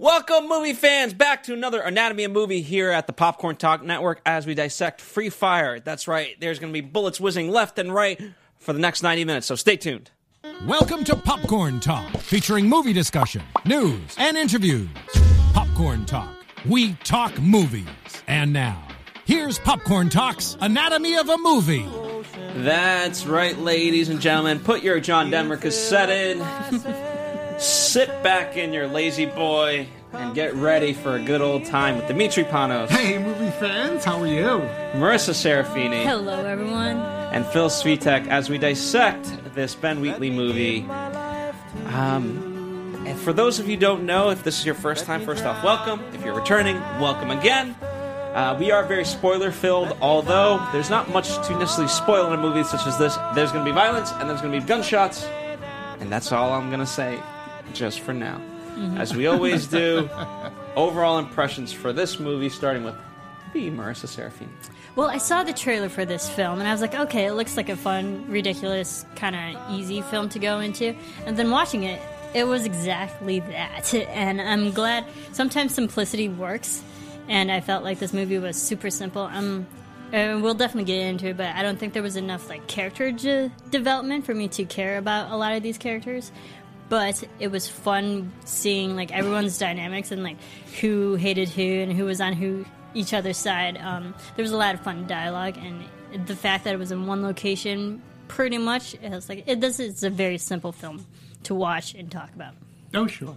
Welcome, movie fans, back to another Anatomy of Movie here at the Popcorn Talk Network as we dissect Free Fire. That's right, there's going to be bullets whizzing left and right for the next 90 minutes, so stay tuned. Welcome to Popcorn Talk, featuring movie discussion, news, and interviews. Popcorn Talk, we talk movies. And now, here's Popcorn Talk's Anatomy of a Movie. That's right, ladies and gentlemen. Put your John Denver cassette in. Sit back in your lazy boy and get ready for a good old time with Dimitri Panos, Hey, movie fans, how are you? Marissa Serafini, Hello, everyone. and Phil Svitek as we dissect this Ben Wheatley movie. Um, and for those of you who don't know, if this is your first time, first off, welcome. If you're returning, welcome again. Uh, we are very spoiler filled, although there's not much to necessarily spoil in a movie such as this. There's going to be violence and there's going to be gunshots, and that's all I'm going to say just for now. As we always do, overall impressions for this movie, starting with the Marissa Serafini. Well, I saw the trailer for this film, and I was like, okay, it looks like a fun, ridiculous, kind of easy film to go into. And then watching it, it was exactly that. And I'm glad sometimes simplicity works, and I felt like this movie was super simple. Um, uh, we'll definitely get into it, but I don't think there was enough like character j- development for me to care about a lot of these characters. But it was fun seeing like everyone's dynamics and like who hated who and who was on who each other's side. Um, there was a lot of fun dialogue, and the fact that it was in one location, pretty much, it was like it, this is a very simple film to watch and talk about. Oh, sure.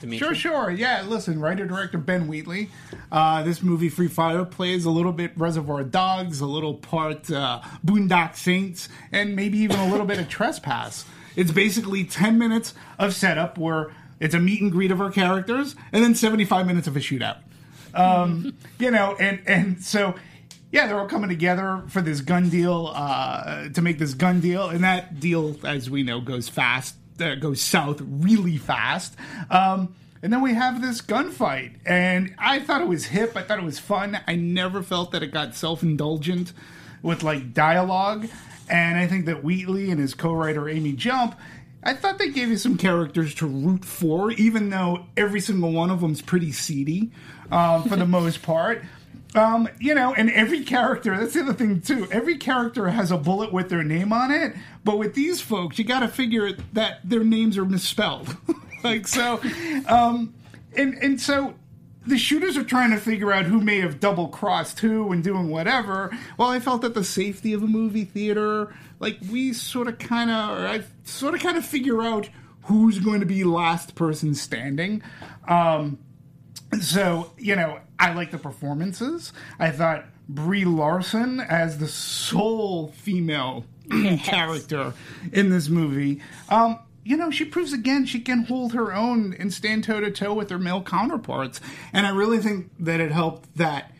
Dimitri. Sure, sure. Yeah, listen, writer director Ben Wheatley. Uh, this movie, Free Fire, plays a little bit Reservoir Dogs, a little part uh, Boondock Saints, and maybe even a little bit of Trespass. It's basically 10 minutes of setup where it's a meet and greet of our characters, and then 75 minutes of a shootout. Um, you know, and, and so yeah, they're all coming together for this gun deal uh, to make this gun deal, and that deal, as we know, goes fast, uh, goes south really fast. Um, and then we have this gunfight, and I thought it was hip. I thought it was fun. I never felt that it got self indulgent with like dialogue, and I think that Wheatley and his co-writer Amy Jump. I thought they gave you some characters to root for, even though every single one of them's pretty seedy um, for the most part. Um, you know, and every character, that's the other thing too. Every character has a bullet with their name on it, but with these folks, you got to figure that their names are misspelled. like so, um, and and so the shooters are trying to figure out who may have double crossed who and doing whatever. Well, I felt that the safety of a movie theater, like we sort of kind of, or I sort of kind of figure out who's going to be last person standing. Um, so you know i like the performances i thought brie larson as the sole female character in this movie um you know she proves again she can hold her own and stand toe to toe with her male counterparts and i really think that it helped that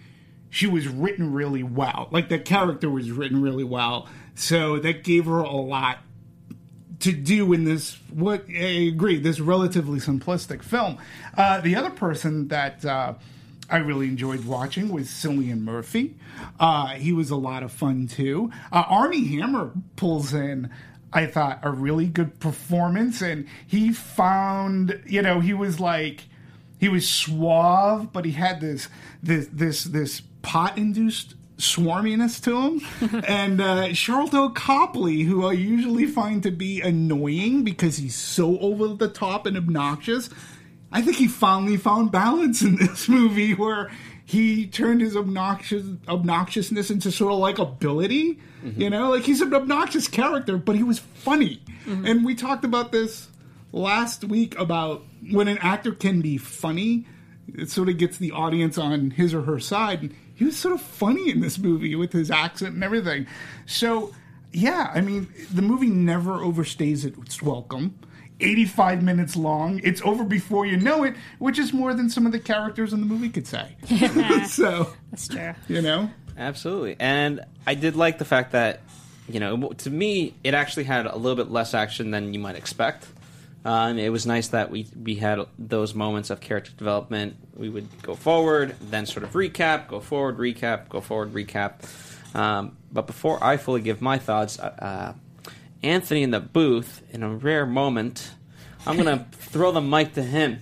she was written really well like the character was written really well so that gave her a lot to do in this what I agree this relatively simplistic film. Uh, the other person that uh, I really enjoyed watching was Cillian Murphy. Uh, he was a lot of fun too. Uh, Armie Hammer pulls in. I thought a really good performance, and he found you know he was like he was suave, but he had this this this this pot induced swarminess to him. and uh, Sharlto Copley, who I usually find to be annoying because he's so over the top and obnoxious, I think he finally found balance in this movie where he turned his obnoxious obnoxiousness into sort of like ability. You mm-hmm. know, like he's an obnoxious character, but he was funny. Mm-hmm. And we talked about this last week about when an actor can be funny, it sort of gets the audience on his or her side. And he was sort of funny in this movie with his accent and everything. So, yeah, I mean, the movie never overstays its welcome. 85 minutes long. It's over before you know it, which is more than some of the characters in the movie could say. so, That's true. you know? Absolutely. And I did like the fact that, you know, to me, it actually had a little bit less action than you might expect. Uh, and it was nice that we, we had those moments of character development. We would go forward, then sort of recap, go forward, recap, go forward, recap. Um, but before I fully give my thoughts, uh, Anthony in the booth, in a rare moment, I'm going to throw the mic to him.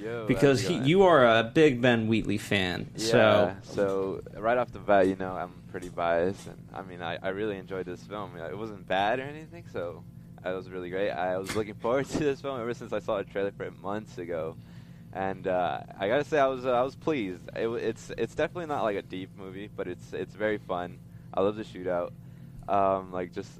Yo, because he, you are a big Ben Wheatley fan. Yeah, So so right off the bat, you know, I'm pretty biased, and I mean, I, I really enjoyed this film. It wasn't bad or anything, so it was really great. I was looking forward to this film ever since I saw a trailer for it months ago, and uh, I gotta say, I was uh, I was pleased. It, it's it's definitely not like a deep movie, but it's it's very fun. I love the shootout, um, like just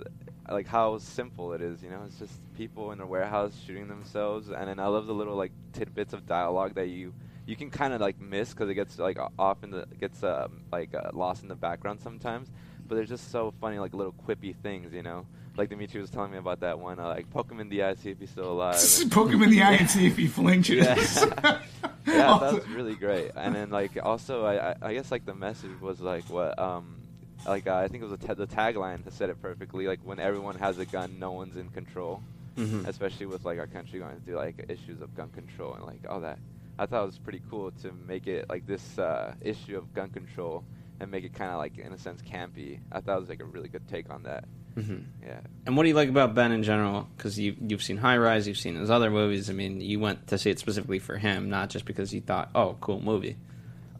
like how simple it is. You know, it's just people in a warehouse shooting themselves, and then I love the little like tidbits of dialogue that you you can kind of like miss because it gets like o- off in the gets um, like uh, lost in the background sometimes. But they're just so funny, like little quippy things, you know. Like Dimitri was telling me about that one, uh, like poke him in the eye, see if he's still alive. Poke him in the eye and see if he flinches. yeah, yeah, that was really great. And then like also, I, I I guess like the message was like what um like uh, I think it was a the tagline that said it perfectly. Like when everyone has a gun, no one's in control. Mhm. Especially with like our country going through like issues of gun control and like all that. I thought it was pretty cool to make it like this uh, issue of gun control and make it kind of like in a sense campy. I thought it was like a really good take on that. Mhm. Yeah. And what do you like about Ben in general? Because you you've seen High Rise, you've seen his other movies. I mean, you went to see it specifically for him, not just because you thought, "Oh, cool movie."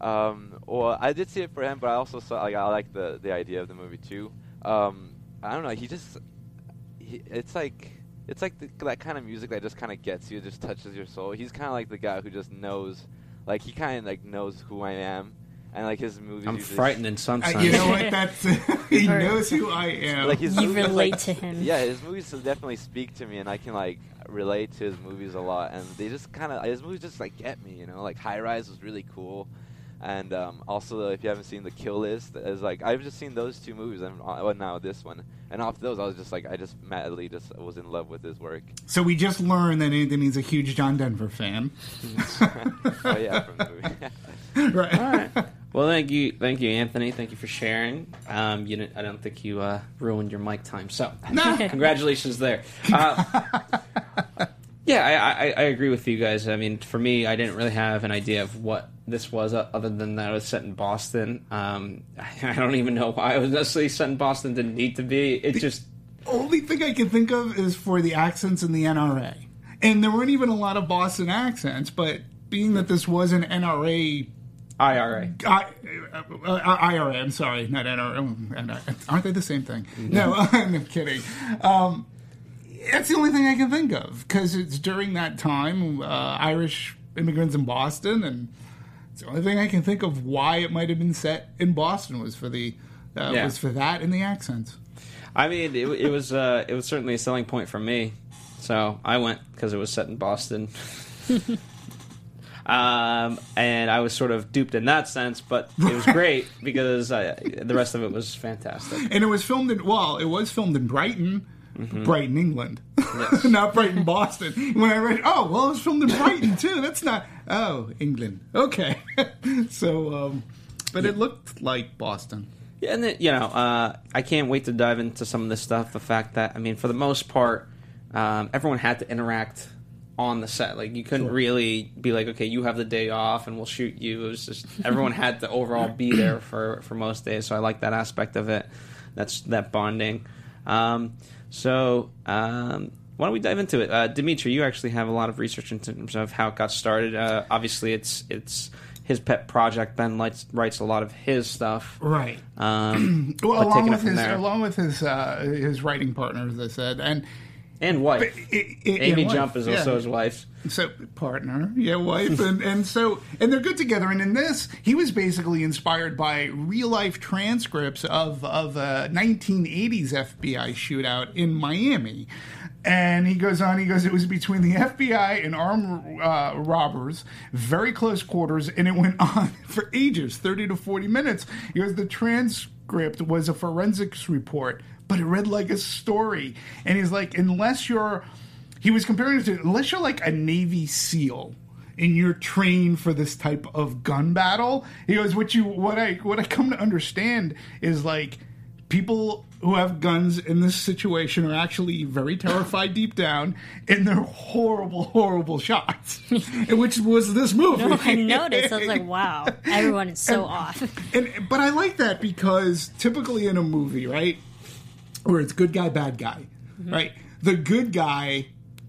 Um, well, I did see it for him, but I also saw like I like the the idea of the movie too. Um, I don't know. He just, he, it's like it's like the, that kind of music that just kind of gets you, just touches your soul. He's kind of like the guy who just knows, like he kind of like knows who I am, and like his movies. I'm frightened in some Uh, sense. you know what? That's he knows who I am. Like his You movies, relate like- to him. Yeah, his movies definitely speak to me, and I can like relate to his movies a lot. And they just kind of his movies just like get me, you know. Like High Rise was really cool, and um, also if you haven't seen The Kill List, is like I've just seen those two movies, and uh, well, now this one. And off those, I was just like I just madly just was in love with his work. so we just learned that Anthony's a huge John Denver fan. oh yeah, from the movie. right. All right. Well, thank you, thank you, Anthony. Thank you for sharing. Um, you didn't, I don't think you uh, ruined your mic time, so congratulations there. Uh, yeah, I, I, I agree with you guys. I mean, for me, I didn't really have an idea of what this was, uh, other than that it was set in Boston. Um, I don't even know why it was necessarily set in Boston. Didn't need to be. It just Only thing I can think of is for the accents in the NRA, and there weren't even a lot of Boston accents. But being that this was an NRA IRA. I, uh, uh, IRA. I'm sorry, not NRA. NRA. Aren't they the same thing? No, I'm kidding. Um, that's the only thing I can think of because it's during that time, uh, Irish immigrants in Boston, and it's the only thing I can think of why it might have been set in Boston was for the uh, Yeah. was for that and the accents. I mean, it, it was uh, it was certainly a selling point for me, so I went because it was set in Boston. um, and I was sort of duped in that sense, but it was great because uh, the rest of it was fantastic. And it was filmed in well, it was filmed in Brighton. Mm-hmm. Brighton, England, not Brighton, Boston. When I read, oh well, it was filmed in Brighton too. That's not oh England. Okay, so um, but it looked like Boston. Yeah, and then, you know, uh, I can't wait to dive into some of this stuff. The fact that I mean, for the most part, um, everyone had to interact on the set. Like you couldn't really be like, okay, you have the day off, and we'll shoot you. It was just everyone had to overall be there for for most days. So I like that aspect of it. That's that bonding. Um, so um, why don't we dive into it? Uh, Dimitri, you actually have a lot of research in terms of how it got started. Uh, obviously, it's it's his pet project. Ben writes, writes a lot of his stuff. Right. Um, Well, along with his there. along with his uh, his writing partner, as I said, and and wife. i- i- Amy and wife, Jump is yeah. also his wife. so partner, yeah, wife, and and so and they're good together. And in this, he was basically inspired by real life transcripts of of a 1980s FBI shootout in Miami. And he goes on. He goes. It was between the FBI and armed uh, robbers, very close quarters, and it went on for ages, thirty to forty minutes. He goes. The transcript was a forensics report, but it read like a story. And he's like, unless you're he was comparing it to unless you're like a Navy SEAL and you're trained for this type of gun battle. He goes, what you what I what I come to understand is like people who have guns in this situation are actually very terrified deep down and they're horrible, horrible shots. and which was this movie. No, I noticed. I was like, wow, everyone is so off. And but I like that because typically in a movie, right, where it's good guy, bad guy, mm-hmm. right, the good guy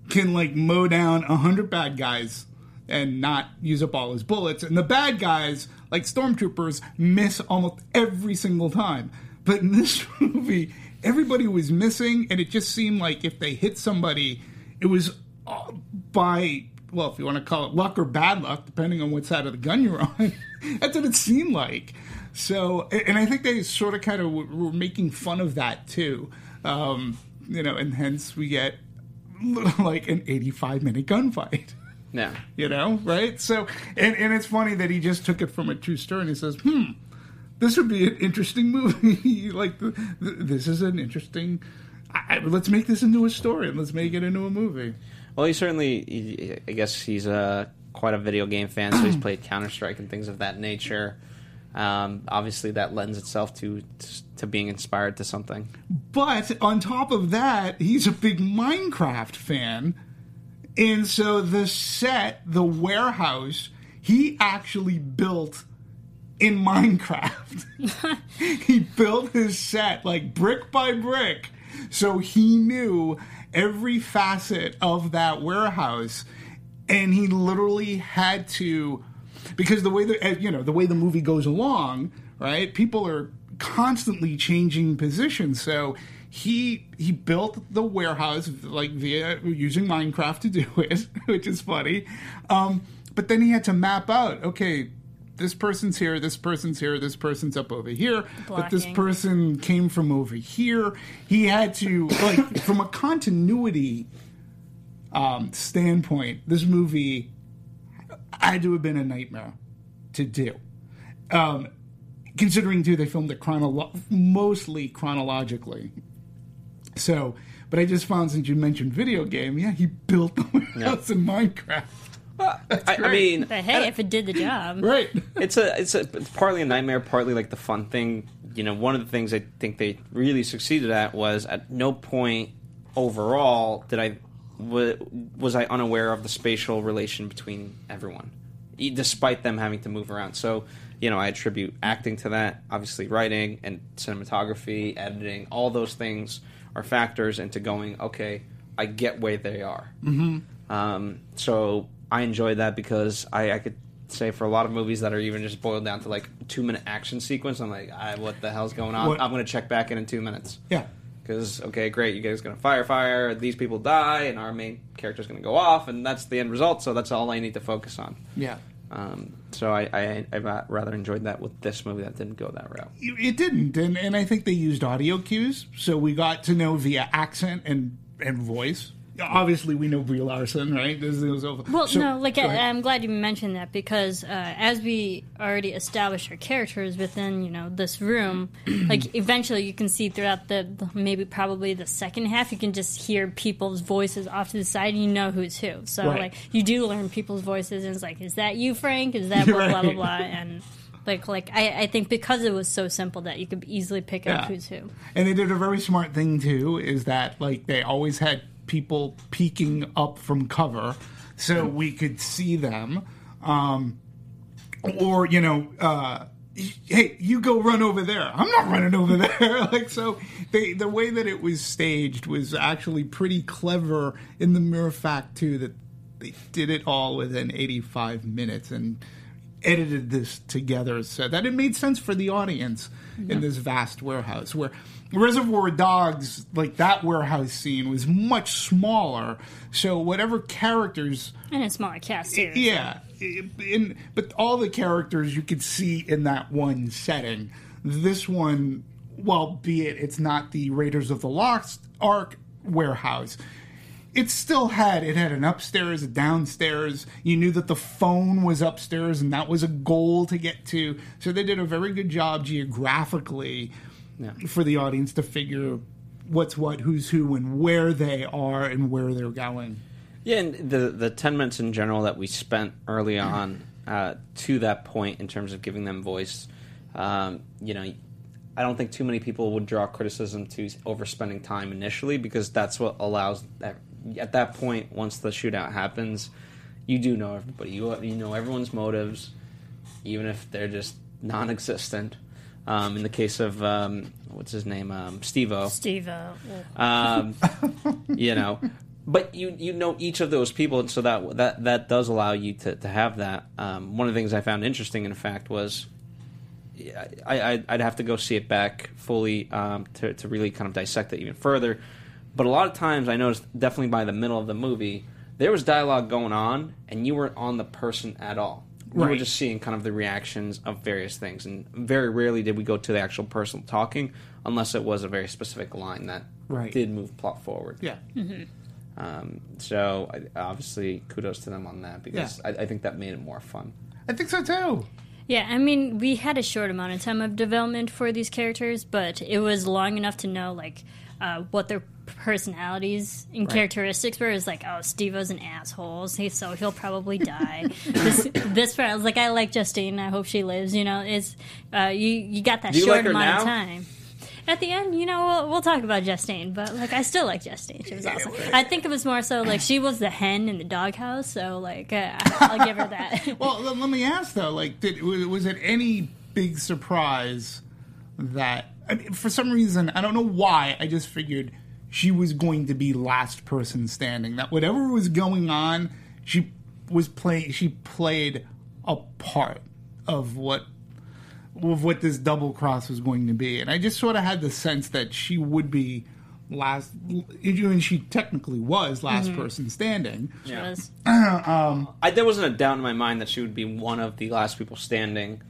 can like mow down a hundred bad guys, and not use up all his bullets. And the bad guys, like stormtroopers, miss almost every single time. But in this movie, everybody was missing, and it just seemed like if they hit somebody, it was by well, if you want to call it luck or bad luck, depending on what side of the gun you're on. That's what it seemed like. So, and I think they sort of kind of were making fun of that too. Um, you know, and hence we get like an 85 minute gunfight. Yeah. You know, right? So, and, and it's funny that he just took it from a true story and he says, hmm, this would be an interesting movie. like, the, the, this is an interesting. I, let's make this into a story and let's make it into a movie. Well, he certainly, I guess he's a, quite a video game fan, so he's played Counter Strike and things of that nature. Um, obviously, that lends itself to to being inspired to something. But on top of that, he's a big Minecraft fan, and so the set, the warehouse, he actually built in Minecraft. he built his set like brick by brick, so he knew every facet of that warehouse, and he literally had to because the way the you know the way the movie goes along, right? People are constantly changing positions, so he he built the warehouse like via using Minecraft to do it, which is funny. Um, but then he had to map out okay this person's here, this person's here, this person's up over here, but this person came from over here. He had to like from a continuity um, standpoint, this movie had to have been a nightmare to do. Um, considering too, they filmed it chronolo- mostly chronologically. So, but I just found since you mentioned video game, yeah, he built the warehouse in Minecraft. I, I mean, But hey, if it did the job, Right. it's a it's a it's partly a nightmare, partly like the fun thing. You know, one of the things I think they really succeeded at was at no point overall did I wa- was I unaware of the spatial relation between everyone, despite them having to move around. So, you know, I attribute acting to that. Obviously, writing and cinematography, editing, all those things are factors into going. Okay, I get where they are. Mm-hmm. Um, so I enjoyed that because I, I could say for a lot of movies that are even just boiled down to like two minute action sequence, I'm like, I, what the hell's going on? What- I'm going to check back in in two minutes. Yeah. Because okay, great, you guys going to fire fire, these people die, and our main character's going to go off, and that's the end result. So that's all I need to focus on. Yeah. Um, so I, I, I rather enjoyed that with this movie that didn't go that route. It didn't, and, and I think they used audio cues, so we got to know via accent and and voice. Obviously, we know Brie Larson, right? This is over- Well, so- no, like I, I'm glad you mentioned that because uh, as we already established our characters within, you know, this room, like eventually you can see throughout the, the maybe probably the second half, you can just hear people's voices off to the side, and you know who's who. So Right. like you do learn people's voices, and it's like, is that you, Frank? Is that blah blah blah blah? And like like I, I think because it was so simple that you could easily pick Yeah. up who's who. And they did a very smart thing too, is that like they always had people peeking up from cover, so we could see them, um, or you know, uh, hey, you go run over there. I'm not running over there. like so, they the way that it was staged was actually pretty clever in the mere fact too that they did it all within 85 minutes and edited this together so that it made sense for the audience in this vast warehouse where reservoir dogs like that warehouse scene was much smaller. So whatever characters And a smaller cast too. yeah in, but all the characters you could see in that one setting. This one well be it it's not the raiders of the lost ark warehouse it still had it had an upstairs a downstairs. You knew that the phone was upstairs and that was a goal to get to. So they did a very good job geographically for the audience to figure what's what who's who and where they are and where they're going. Yeah, and the the ten minutes in general that we spent early on uh, to that point in terms of giving them voice, um, you know, I don't think too many people would draw criticism to overspending time initially because that's what allows that. At that point, once the shootout happens, you do know everybody. You you know everyone's motives, even if they're just non-existent. Um, in the case of um, what's his name, um, Steve-O, Steve, well, um, you know, but you you know each of those people, and so that that that does allow you to to have that. Um, one of the things I found interesting, in fact, was. I, I, I'd have to go see it back fully um, to, to really kind of dissect it even further. But a lot of times I noticed, definitely by the middle of the movie, there was dialogue going on, and you weren't on the person at all. You were just seeing kind of the reactions of various things, and very rarely did we go to the actual person talking, unless it was a very specific line that Right. did move plot forward. Yeah. Um, so I, obviously, kudos to them on that because Yeah. I, I think that made it more fun. I think so too. Yeah, I mean, we had a short amount of time of development for these characters, but it was long enough to know like uh, what their personalities and characteristics were. Is like, oh, Steve was an asshole, so so he'll probably die. this this part, I was like, I like Justine. I hope she lives. You know, it's uh, you you got that you short like amount of time. At the end, you know, we'll, we'll talk about Justine, but like, I still like Justine. She was awesome. I think it was more so like she was the hen in the doghouse, so like, uh, I'll give her that. Well, let, me ask though, like, did was, was it any big surprise that I mean, for some reason I don't know why I just figured she was going to be last person standing. That whatever was going on, she was playing. She played a part of what of what this double cross was going to be, and I just sort of had the sense that she would be last. And she technically was last person standing. Yeah. was. I, there wasn't a doubt in my mind that she would be one of the last people standing.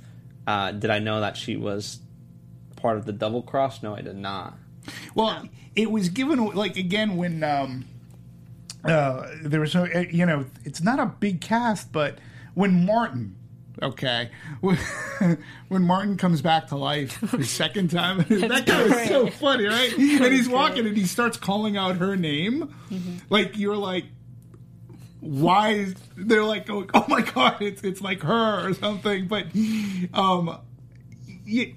Uh, did I know that she was part of the double cross? No, I did not. Well, it was given like again when um, uh, there was no, uh, you know, it's not a big cast, but when Martin, okay, when, when Martin comes back to life the second time, that guy is so funny, right? And he's walking and he starts calling out her name, like you're like. Why is they're like oh, oh my god it's it's like her or something but um y-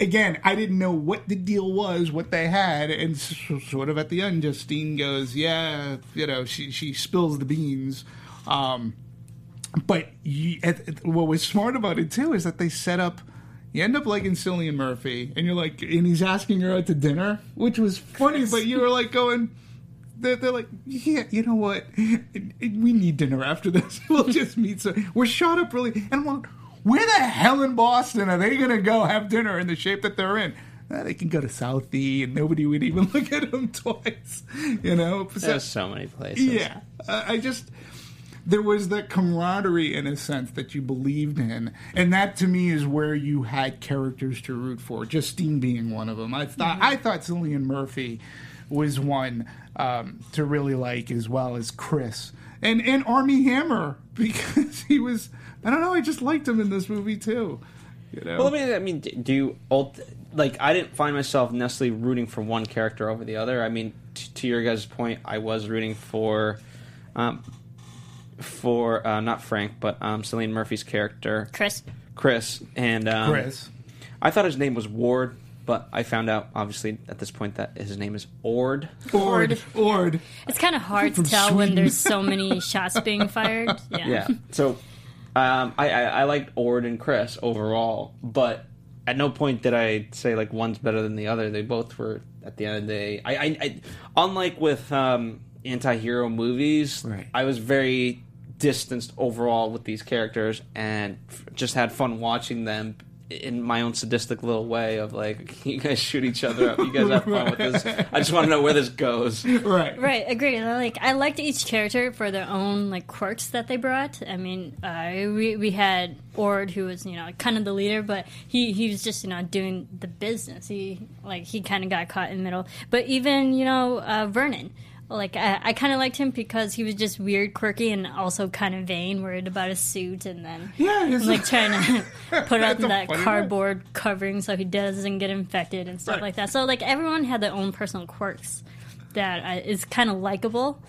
again, I didn't know what the deal was, what they had, and sort of at the end, Justine goes, "Yeah, you know, she she spills the beans." Um, but you, at, at- what was smart about it too is that they set up. You end up liking Cillian Murphy, and you're like, and he's asking her out to dinner, which was funny. But you were like going, they're, they're like, yeah, you know what? We need dinner after this. We'll just meet. So we're shot up really. And like, where the hell in Boston are they going to go have dinner in the shape that they're in? Uh, they can go to Southie and nobody would even look at them twice. You know? So- There's so many places. yeah. Uh, I just. There was that camaraderie in a sense that you believed in, and that to me is where you had characters to root for. Justine being one of them. I thought I thought Cillian Murphy was one um, to really like as well as Chris and and Armie Hammer because he was. I don't know. I just liked him in this movie too. You know. Well, I mean, I mean, d- do you ult- like? I didn't find myself necessarily rooting for one character over the other. I mean, t- to your guys' point, I was rooting for, um, for uh, not Frank, but um, Cillian Murphy's character, Chris. Chris, and um, Chris. I thought his name was Ward, but I found out obviously at this point that his name is Ord. Ord. Ord. It's kind of hard to From tell when there's so many shots being fired. Yeah. Yeah. So, um, I, I I liked Ord and Chris overall, but at no point did I say like one's better than the other. They both were at the end of the day. I, I, I unlike with um, anti-hero movies, Right. I was very distanced overall with these characters and f- just had fun watching them in my own sadistic little way of like you guys shoot each other up you guys have fun with this i just want to know where this goes Right. Right, agree. Like I liked each character for their own like quirks that they brought. I mean, uh, we we had Ord who was you know kind of the leader, but he he was just you know doing the business. He like he kind of got caught in the middle. But even you know uh, Vernon. Like I, I kind of liked him because he was just weird, quirky, and also kind of vain, worried about his suit, and then Yeah, it's like trying to put up that cardboard covering so he doesn't get infected and stuff Right. like that. So like everyone had their own personal quirks that uh, is kind of likable.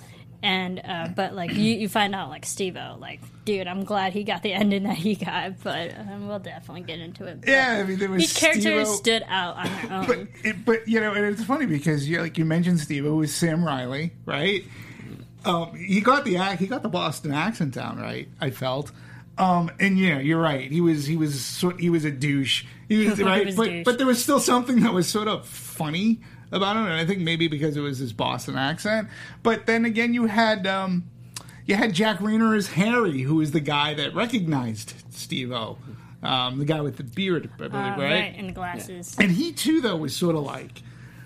And uh, but like you, you find out like Steve-O, like dude, I'm glad he got the ending that he got, but um, we'll definitely get into it. But Yeah, I mean, there was each character Steve-O- stood out on their own. but it, but you know, and it's funny because you like you mentioned Steve, it was Sam Riley, right? Um, he got the act, he got the Boston accent down, right? I felt. Um, and yeah, you're right. He was he was sort he was a douche. He was He right, was but douche. but there was still something that was sort of funny about him, and I think maybe because it was his Boston accent. But then again, you had um, you had Jack Reynor as Harry, who was the guy that recognized Steve O, um, the guy with the beard, I believe, Uh, right? right, and the glasses. And he too, though, was sort of like.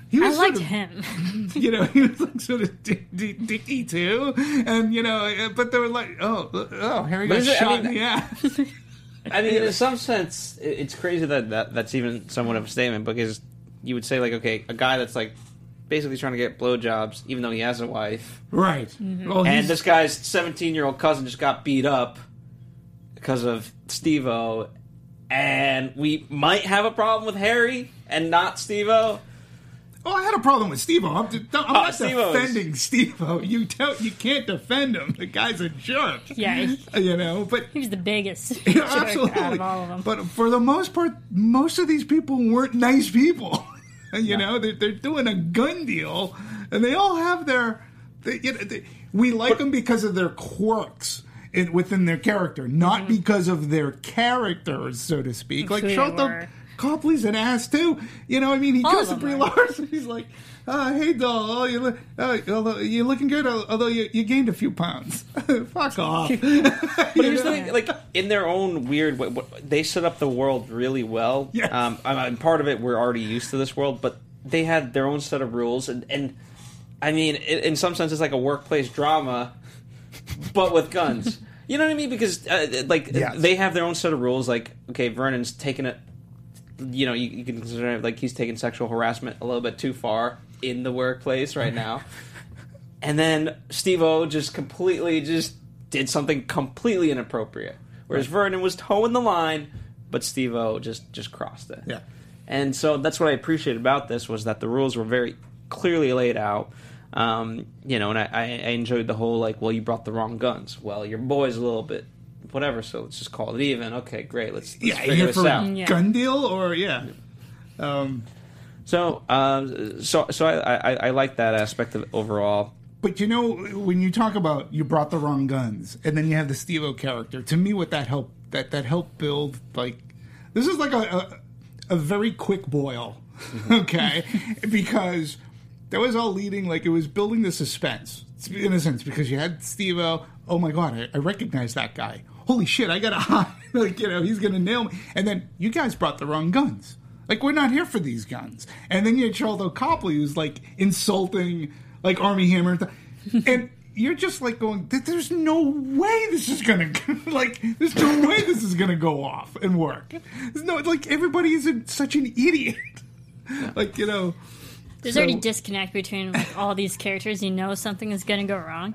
He I was sort liked of, him. you know, he was like sort of dick, dick, dicky too, and you know, uh, but they were like, oh, oh, Harry got is it- I shot mean- in the ass. I mean, in some sense, it's crazy that, that that's even somewhat of a statement because you would say like, okay, a guy that's like basically trying to get blowjobs, even though he has a wife, right. Mm-hmm. Well, and this guy's seventeen-year-old cousin just got beat up because of Steve-O, and we might have a problem with Harry and not Steve-O. Oh, I had a problem with Steve-O. I'm, I'm Oh, not Steve-O defending Steve-O. You tell you can't defend him. The guy's a jerk. yeah, You know, but he was the biggest Yeah, jerk absolutely. out of all of them. But for the most part, most of these people weren't nice people. You know, they're, they're doing a gun deal, and they all have their. They, you know, they, we like them because of their quirks. In, within their character, not because of their characters, so to speak. Like were. Copley's an ass too. You know, I mean, he All goes to Brie. Larson. He's like, uh, "Hey, doll, oh, you look, uh, although you're looking good, although you, you gained a few pounds. Fuck off." But here's the thing, like in their own weird way, they set up the world really well. Yes. Um, mean, part of it we're already used to this world, but they had their own set of rules, and and I mean, in, in some sense, it's like a workplace drama, but with guns. You know what I mean? Because uh, like Yes. they have their own set of rules. Like, okay, Vernon's taking it. You know, you, you can consider like he's taking sexual harassment a little bit too far in the workplace right now. And then Steve O just completely just did something completely inappropriate. Whereas Vernon was toeing the line, but Steve O just just crossed it. Yeah. And so that's what I appreciated about this was that the rules were very clearly laid out. Um, you know, and I I enjoyed the whole like, well, you brought the wrong guns. Well, your boy's a little bit whatever, so let's just call it even. Okay, great. Let's, let's yeah, figure this for out. Yeah. gun deal or yeah. Um, So, uh, so, so I, I, I like that aspect of it overall. but you know, when you talk about you brought the wrong guns, and then you have the Steve-O character. To me, what that helped that that helped build like this is like a a, a very quick boil, okay? because that was all leading like it was building the suspense in a sense because you had Steve-O. Oh my god, I, I recognize that guy. Holy shit, I gotta hide. like you know, he's gonna nail me. And then you guys brought the wrong guns. Like we're not here for these guns. And then you had Sharlto Copley who's like insulting like Armie Hammer, and you're just like going, "There's no way this is gonna like. There's no way this is gonna go off and work. There's no like everybody is a, such an idiot. like you know, There's So- already disconnect between like, all these characters. You know something is going to go wrong.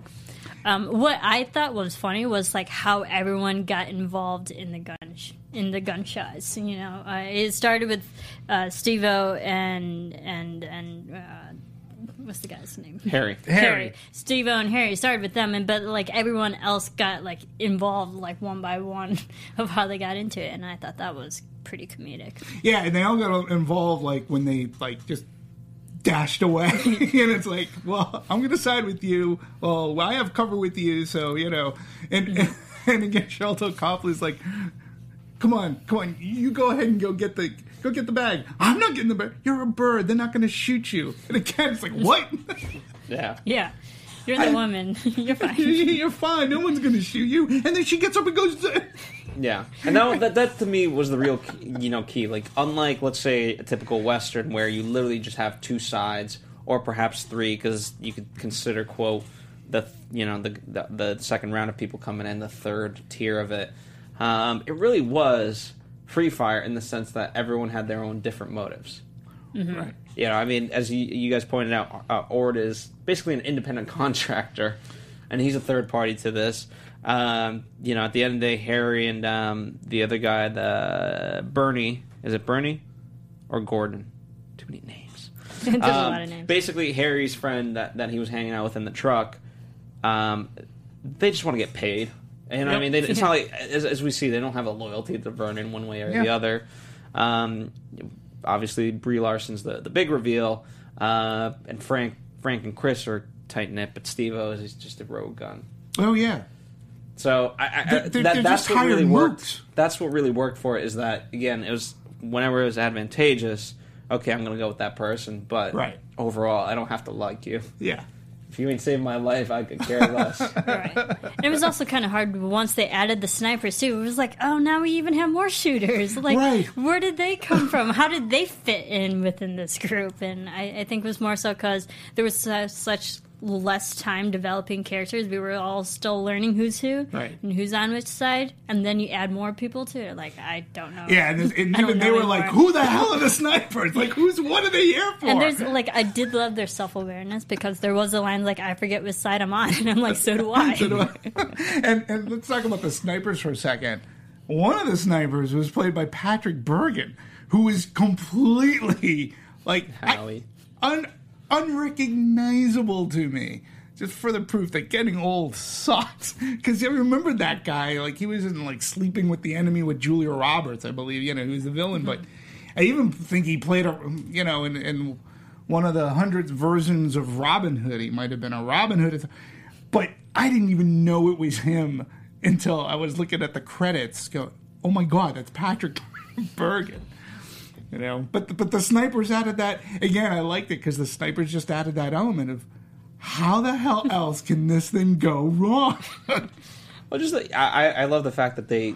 Um, what I thought was funny was like how everyone got involved in the gun sh- in the gunshots. You know, uh, it started with uh, Steve-O and and and uh, what's the guy's name? Harry. Harry. Steve-O and Harry started with them, and but like everyone else got like involved like one by one of how they got into it, and I thought that was pretty comedic. Yeah, and they all got involved like when they like just dashed away, and it's like, well, I'm going to side with you. Well, I have cover with you, so you know. And mm-hmm. and, and again, Sharlto Copley's like, come on, come on, you go ahead and go get the go get the bag. I'm not getting the bag. You're a bird. They're not going to shoot you. And again, it's like, what? Yeah. Yeah, you're the woman. you're fine. You're fine. No one's going to shoot you. And then she gets up and goes. Yeah, and that, that that to me was the real key, you know key. Like unlike let's say a typical western where you literally just have two sides or perhaps three because you could consider quote the you know the, the the second round of people coming in the third tier of it. Um, it really was free fire in the sense that everyone had their own different motives. Right. You know, I mean, as you, you guys pointed out, uh, Ord is basically an independent contractor, and he's a third party to this. Um, you know, at the end of the day, Harry and um, the other guy, the Bernie, is it Bernie or Gordon? Too many names. There's a Um, lot of names. Basically, Harry's friend that, that he was hanging out with in the truck, um, they just want to get paid. And I Yep. mean, they, it's not like as, as we see, they don't have a loyalty to Vernon one way or Yeah. the other. Um, obviously, Brie Larson's the the big reveal, uh, and Frank Frank and Chris are tight knit, but Steve O is just a rogue gun. Oh yeah. So I, I, They're- they're- that, they're that's just what really worked. mooks. That's what really worked for it is that again it was whenever it was advantageous, okay, I'm gonna go with that person. But Right. overall, I don't have to like you. Yeah. If you ain't saved my life, I could care less. Right. And it was also kind of hard once they added the snipers too. It was like, oh, now we even have more shooters. Like, Right. where did they come from? How did they fit in within this group? And I, I think it was more so because there was su- such less time developing characters. We were all still learning who's who Right. and who's on which side. And then you add more people to it. Like, I don't know. Yeah, and, and even they know were like, "Who the hell are the snipers? Like, who's what are they here for?" And there's like I did love their self awareness because there was a line like I forget which side I'm on, and I'm like, so do I. So do I. and, and let's talk about the snipers for a second. One of the snipers was played by Patrick Bergin, who is completely like I- Howie. un, unrecognizable to me. Just for the proof that getting old sucks. Because you remember that guy, like he was in like Sleeping with the Enemy with Julia Roberts, I believe. You know, he was the villain. But mm-hmm. I even think he played a, you know, in, in one of the hundreds versions of Robin Hood. He might have been a Robin Hood. But I didn't even know it was him until I was looking at the credits. Go, oh my god, that's Patrick Bergin. You know, but but the snipers added that again. I liked it because the snipers just added that element of how the hell else can this thing go wrong? Well, just like, I, I I love the fact that they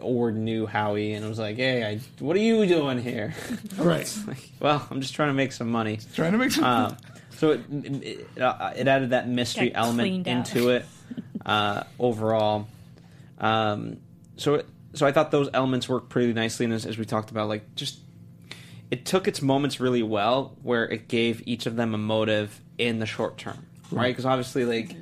or knew Howie and it was like, hey, I, what are you doing here? right, Like, well, I'm just trying to make some money. trying to make some. Um, so it, it, uh, it added that mystery Got element into it uh, overall. Um, so it, so I thought those elements worked pretty nicely, and as, as we talked about, like just it took its moments really well, where it gave each of them a motive in the short term, right? Because obviously, like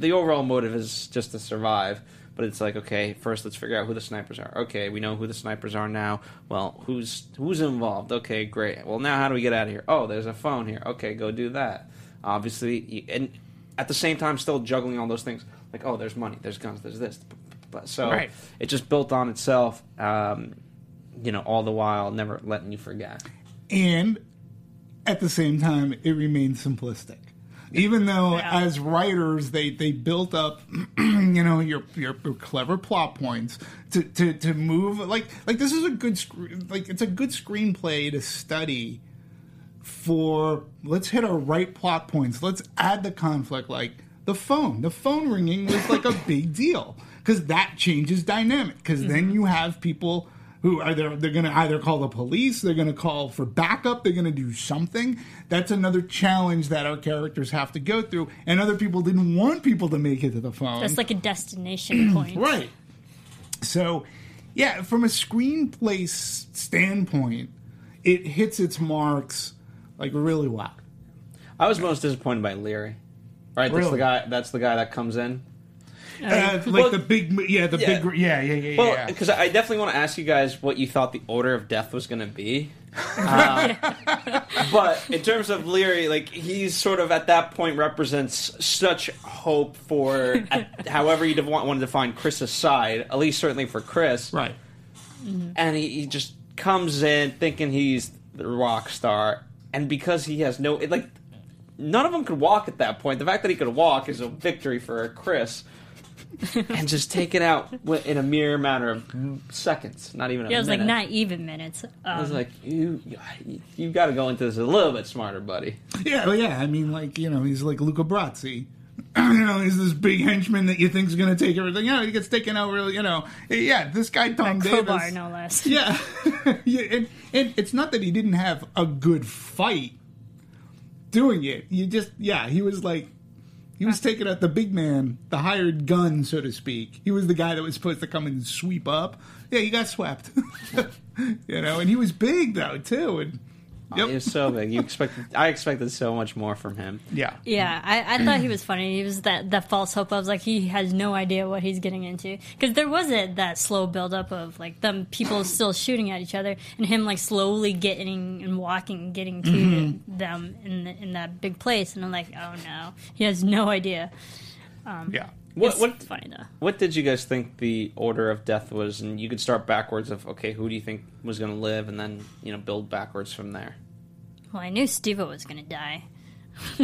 the overall motive is just to survive. But it's like, okay, first let's figure out who the snipers are. Okay, we know who the snipers are now. Well, who's who's involved? Okay, great. Well, now how do we get out of here? Oh, there's a phone here. Okay, go do that. Obviously, and at the same time, still juggling all those things. Like, oh, there's money, there's guns, there's this. But so Right. it just built on itself. Um, you know, all the while never letting you forget. and at the same time, it remains simplistic. Even though, Yeah. as writers, they, they built up, you know, your, your your clever plot points to, to, to move like like this is a good sc- like it's a good screenplay to study for let's hit our right plot points. Let's add the conflict like the phone. The phone ringing was like a big deal because that changes dynamic. Because then mm-hmm. you have people who are there. They're going to either call the police. They're going to call for backup. They're going to do something. That's another challenge that our characters have to go through. And other people didn't want people to make it to the phone. That's like a destination point. Right. So, yeah, from a screenplay s- standpoint, it hits its marks like really well. I was most disappointed by Leary. Right, that's the guy. That's the guy that comes in. Uh, like Well, the big, yeah, the yeah. big, yeah, yeah, yeah, Well, yeah. because I definitely want to ask you guys what you thought the order of death was going to be. Um, but in terms of Leary, like he's sort of at that point represents such hope for, at, however you want want to define Chris's side, at least certainly for Chris. Right. and he, he just comes in thinking he's the rock star, and because he has no it, like, none of them could walk at that point. The fact that he could walk is a victory for Chris, and just take it out in a mere matter of seconds, not even a Yeah, it was like not even minutes. I was Um, like, you, you got to go into this a little bit smarter, buddy. Yeah, well, yeah. I mean, like you know, he's like Luca Brasi. you know, he's this big henchman that you think is going to take everything. You know, he gets taken out really. You know, yeah. This guy Tom crowbar, Davis. no less. Yeah, yeah, and, and it's not that he didn't have a good fight doing it. You just, yeah, he was like, he was taking out the big man, the hired gun, so to speak. He was the guy that was supposed to come and sweep up. Yeah, he got swept. you know, and he was big though too. And He was so big. You expected, I expected so much more from him. yeah, Yeah, I, I thought he was funny. He was that, that false hope. I was like, he has no idea what he's getting into. Because there was a, that slow buildup of like them people still shooting at each other, and him like slowly getting and walking, getting to mm-hmm. them in the, in that big place. And I'm like, oh no, he has no idea. Um, yeah. What, It's what, funny though. what did you guys think the order of death was? And you could start backwards of okay, who do you think was going to live, and then you know build backwards from there. Well, I knew Steve was gonna die.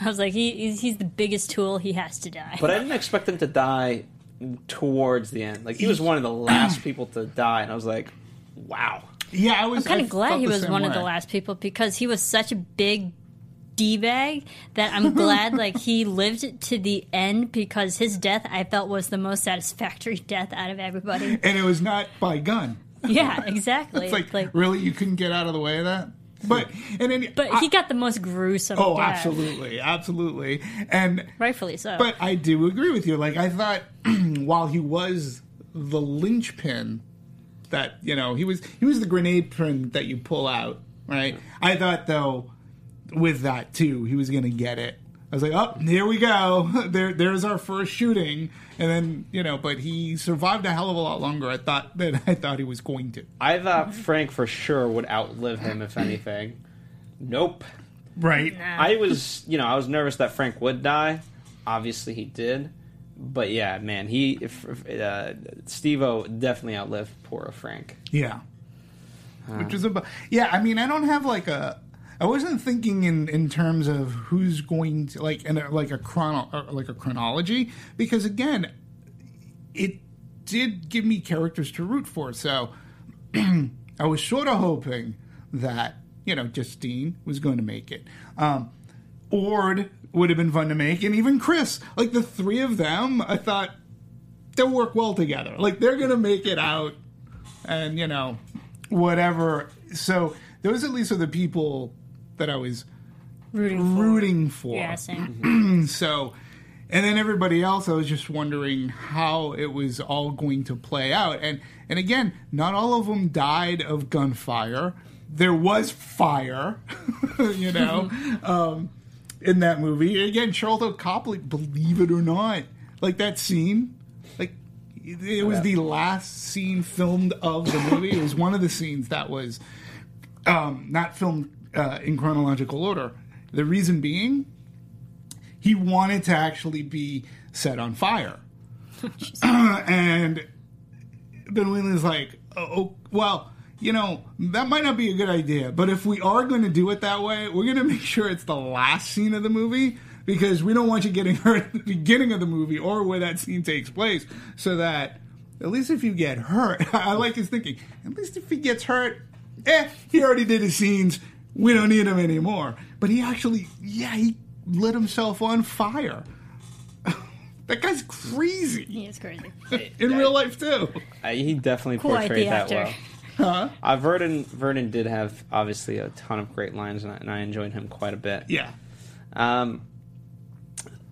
I was like, he, he's, he's the biggest tool. He has to die. But I didn't expect him to die towards the end. Like he was one of the last people to die, and I was like, wow. Yeah, I was I'm kind of glad he was same one of the last people because he was such a big d bag that I'm glad like he lived to the end because his death I felt was the most satisfactory death out of everybody. and it was not by gun. Yeah, exactly. It's like, really, you couldn't get out of the way of that. But and then, but I- he got the most gruesome. oh, death. absolutely, absolutely, and rightfully so. But I do agree with you. Like I thought, while he was the linchpin, that you know he was he was the grenade pin that you pull out, right? I thought though, with that too, he was going to get it. I was like, oh, here we go. There, there's our first shooting, and then you know, but he survived a hell of a lot longer. I thought than I thought he was going to. I thought Frank for sure would outlive him, if anything. Nope. Right. I was, you know, I was nervous that Frank would die. Obviously, he did. But yeah, man, he, if, if, uh, Steve-O definitely outlived poor Frank. Yeah. Which is about yeah. I mean, I don't have like a. I wasn't thinking in in terms of who's going to like in a, like a chrono like a chronology because again, it did give me characters to root for. So I was sort of hoping that you know Justine was going to make it. Um, Ord would have been fun to make, and even Chris. Like the three of them, I thought they'll work well together. Like they're gonna make it out, and you know, whatever. So those at least are the people that I was rooting for. rooting for. Yeah, same. So, and then everybody else, I was just wondering how it was all going to play out. And and again, not all of them died of gunfire. There was fire, you know, um, in that movie. Again, Sharlto Copley, believe it or not, like that scene, like it it was the last scene filmed of the movie. It was one of the scenes that was um, not filmed uh, in chronological order. The reason being, he wanted to actually be set on fire. and Ben Wheatley's like, oh, oh, well, you know, that might not be a good idea, but if we are going to do it that way, we're going to make sure it's the last scene of the movie because we don't want you getting hurt at the beginning of the movie or where that scene takes place so that at least if you get hurt, I like his thinking, at least if he gets hurt, eh, he already did his scenes. We don't need him anymore. But he actually, yeah, he lit himself on fire. that guy's crazy He is crazy. in real life too. Uh, he definitely Quite portrayed the that actor. well. Uh, Vernon Vernon did have obviously a ton of great lines, and I, and I enjoyed him quite a bit. Yeah. Um,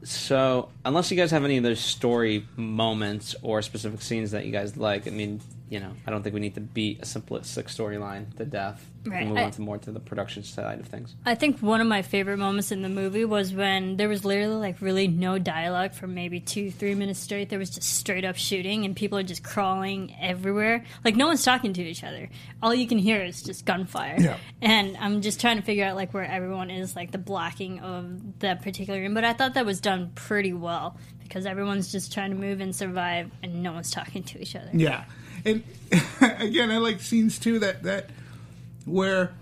so, unless you guys have any of those story moments or specific scenes that you guys like, I mean, you know, I don't think we need to beat a simplistic storyline to death. We Right. can move I- on to more to the production side of things. I think one of my favorite moments in the movie was when there was literally like really no dialogue for maybe two, three minutes straight. There was just straight up shooting and people are just crawling everywhere. Like no one's talking to each other. All you can hear is just gunfire. Yeah. And I'm just trying to figure out like where everyone is, like the blocking of that particular room. But I thought that was done pretty well because everyone's just trying to move and survive and no one's talking to each other. Yeah. And again, I like scenes too that that where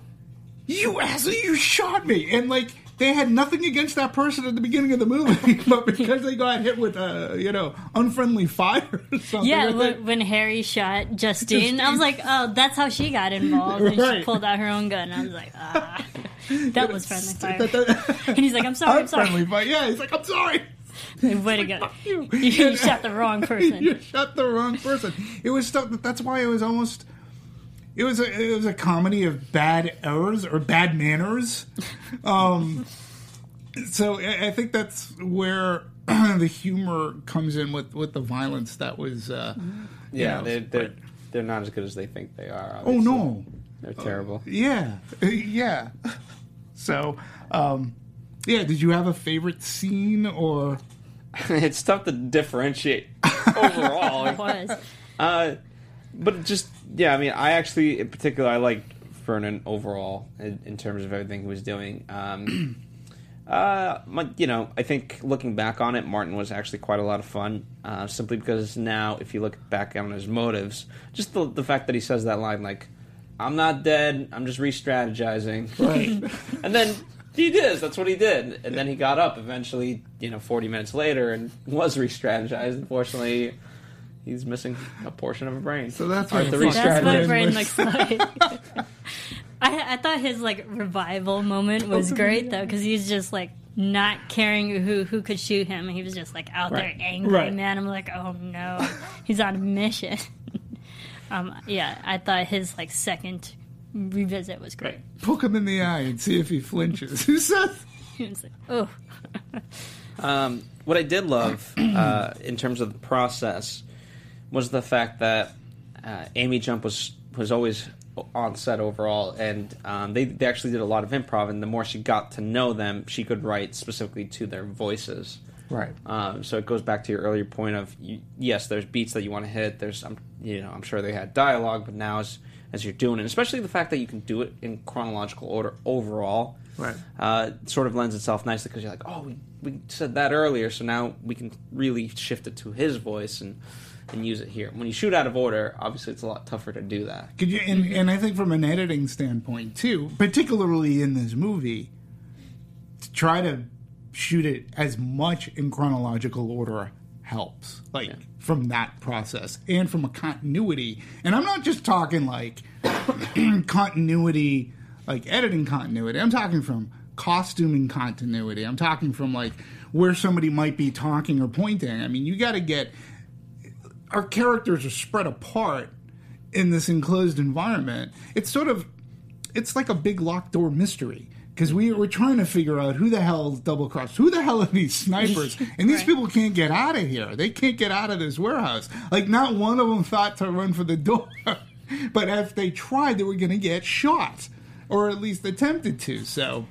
you asshole, you shot me, and like they had nothing against that person at the beginning of the movie, but because they got hit with a you know unfriendly fire or something. Yeah, when, Harry shot Justine, I was like, oh, that's how she got involved. And Right. she pulled out her own gun. I was like, ah, that was friendly fire. And he's like, I'm sorry, I'm sorry. fire. Yeah, he's like, I'm sorry. Way to go. You. You shot the wrong person. you shot the wrong person. It was stuff. That's why it was almost. It was a it was a comedy of bad errors or bad manners. Um, so I I think that's where the humor comes in with with the violence that was. Uh, Yeah, know, they're, they're, they're not as good as they think they are. Oh no! They're terrible. Yeah, yeah. So, um, yeah. Did you have a favorite scene or? it's tough to differentiate overall. It was. Uh, but just yeah, I mean, I actually, in particular, I liked Vernon overall in, in terms of everything he was doing. Um, uh, my, you know, I think looking back on it, Martin was actually quite a lot of fun. Uh, simply because now, if you look back on his motives, just the the fact that he says that line like, "I'm not dead, I'm just re-strategizing," Right. and then. He did. That's what he did, and then he got up eventually. You know, forty minutes later, and was re-strategized. Unfortunately, he's missing a portion of a brain. So that's Or what the the That's what Stradlin brain looks like. I, I thought his like revival moment was great though, because he's just like not caring who who could shoot him. He was just like out Right. there angry, Right. man. I'm like, oh no, he's on a mission. um, yeah, I thought his like second revisit was great. Poke him in the eye and see if he flinches. Who says? He was like, oh, Um, what I did love uh, in terms of the process was the fact that uh, Amy Jump was was always on set overall, and um, they they actually did a lot of improv. And the more she got to know them, she could write specifically to their voices. Right. Um, so it goes back to your earlier point of you, yes, there's beats that you want to hit. There's, um, you know, I'm sure they had dialogue, but now as as you're doing it, especially the fact that you can do it in chronological order overall, Right. uh, sort of lends itself nicely because you're like, oh, we, we said that earlier, so now we can really shift it to his voice and and use it here. When you shoot out of order, obviously it's a lot tougher to do that. Could you, and, and I think from an editing standpoint too, particularly in this movie, to try to shoot it as much in chronological order helps. Like Yeah. from that process and from a continuity. And I'm not just talking like continuity, like editing continuity. I'm talking from costuming continuity. I'm talking from like where somebody might be talking or pointing. I mean, you got to get our characters are spread apart in this enclosed environment. It's sort of it's like a big locked door mystery because we we're trying to figure out who the hell double crossed, who the hell are these snipers, and these Right. people can't get out of here. They can't get out of this warehouse. Like not one of them thought to run for the door, but if they tried, they were going to get shot or at least attempted to. So.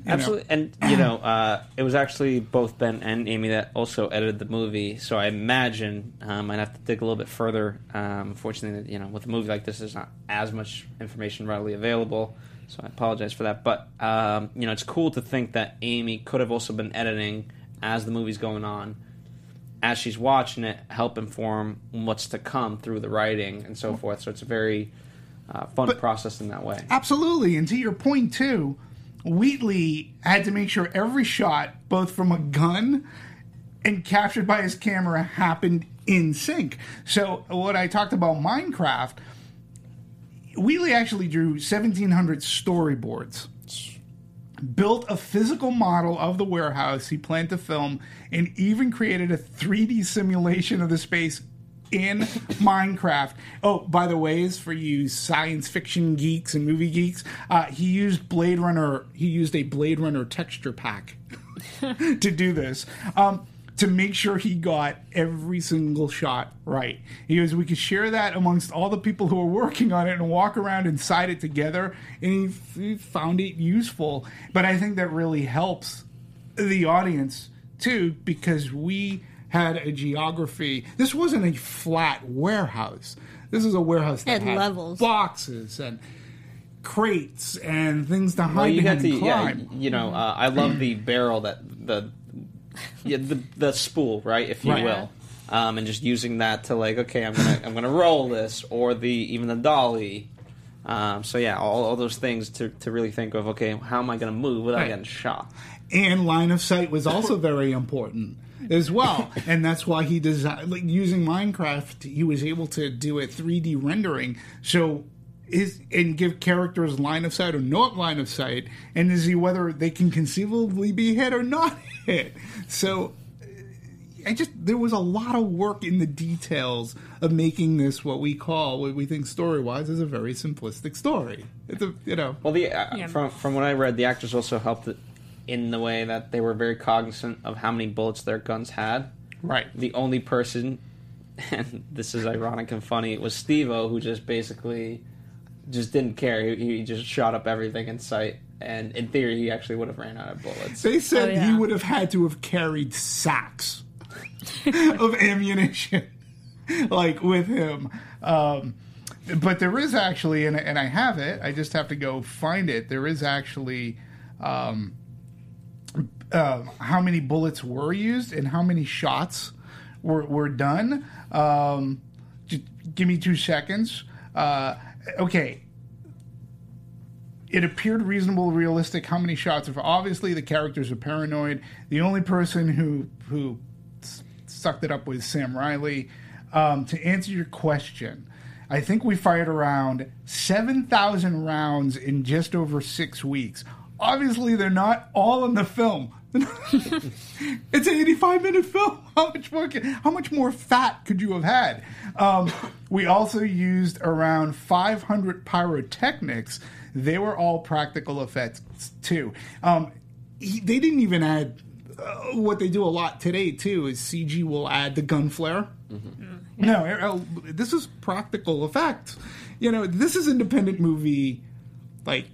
You know. Absolutely, and you know, uh, it was actually both Ben and Amy that also edited the movie. So I imagine um, I'd have to dig a little bit further. Um, unfortunately, you know, with a movie like this, there's not as much information readily available. So I apologize for that. But um, you know, it's cool to think that Amy could have also been editing as the movie's going on, as she's watching it, help inform what's to come through the writing and so forth. So it's a very uh, fun But- process in that way. Absolutely. And to your point, too, Wheatley had to make sure every shot, both from a gun and captured by his camera, happened in sync. So, what I talked about Minecraft, Wheatley actually drew 1,700 storyboards built a physical model of the warehouse he planned to film and even created a 3D simulation of the space in Minecraft. Oh, by the ways, for you science fiction geeks and movie geeks, uh, he used Blade Runner. He used a Blade Runner texture pack to do this. Um, to make sure he got every single shot right. He goes, we could share that amongst all the people who are working on it and walk around inside it together. And he, he found it useful. But I think that really helps the audience too, because we had a geography. This wasn't a flat warehouse. This is a warehouse that Had had levels. boxes and crates and things to hide Well, you got behind to, and yeah, you know, uh, I love the barrel that the, yeah, the the spool, right, if you Right. will, um, and just using that to like, okay, I'm gonna I'm gonna roll this, or the even the dolly. Um, so yeah, all, all those things to, to really think of. Okay, how am I gonna move without Right. getting shot? and line of sight was also very important as well and that's why he designed like using minecraft he was able to do a 3d rendering so is and give characters line of sight or not line of sight and to see whether they can conceivably be hit or not hit so I just there was a lot of work in the details of making this what we call what we think story wise is a very simplistic story. It's a you know Well, the uh, Yeah. from from what I read, the actors also helped it in the way that they were very cognizant of how many bullets their guns had. right the only person, and this is ironic and funny, was Steve-O, who just basically just didn't care. He, he just shot up everything in sight, and in theory, he actually would have ran out of bullets. They said Oh, yeah. he would have had to have carried sacks of ammunition, like with him. Um, but there is actually, and, and I have it. I just have to go find it. There is actually um, uh, how many bullets were used and how many shots were were done. Um, give me two seconds. Uh, okay, it appeared reasonable, realistic. How many shots? Of obviously the characters are paranoid. The only person who who sucked it up with Sam Riley. Um, to answer your question, I think we fired around 7,000 rounds in just over six weeks. Obviously, they're not all in the film. it's an 85 minute film. How much more? Can, how much more fat could you have had? Um, we also used around 500 pyrotechnics. They were all practical effects too. Um, he, they didn't even add uh, what they do a lot today too. Is CG will add the gun flare. No, uh, this is practical effects. You know, this is independent movie like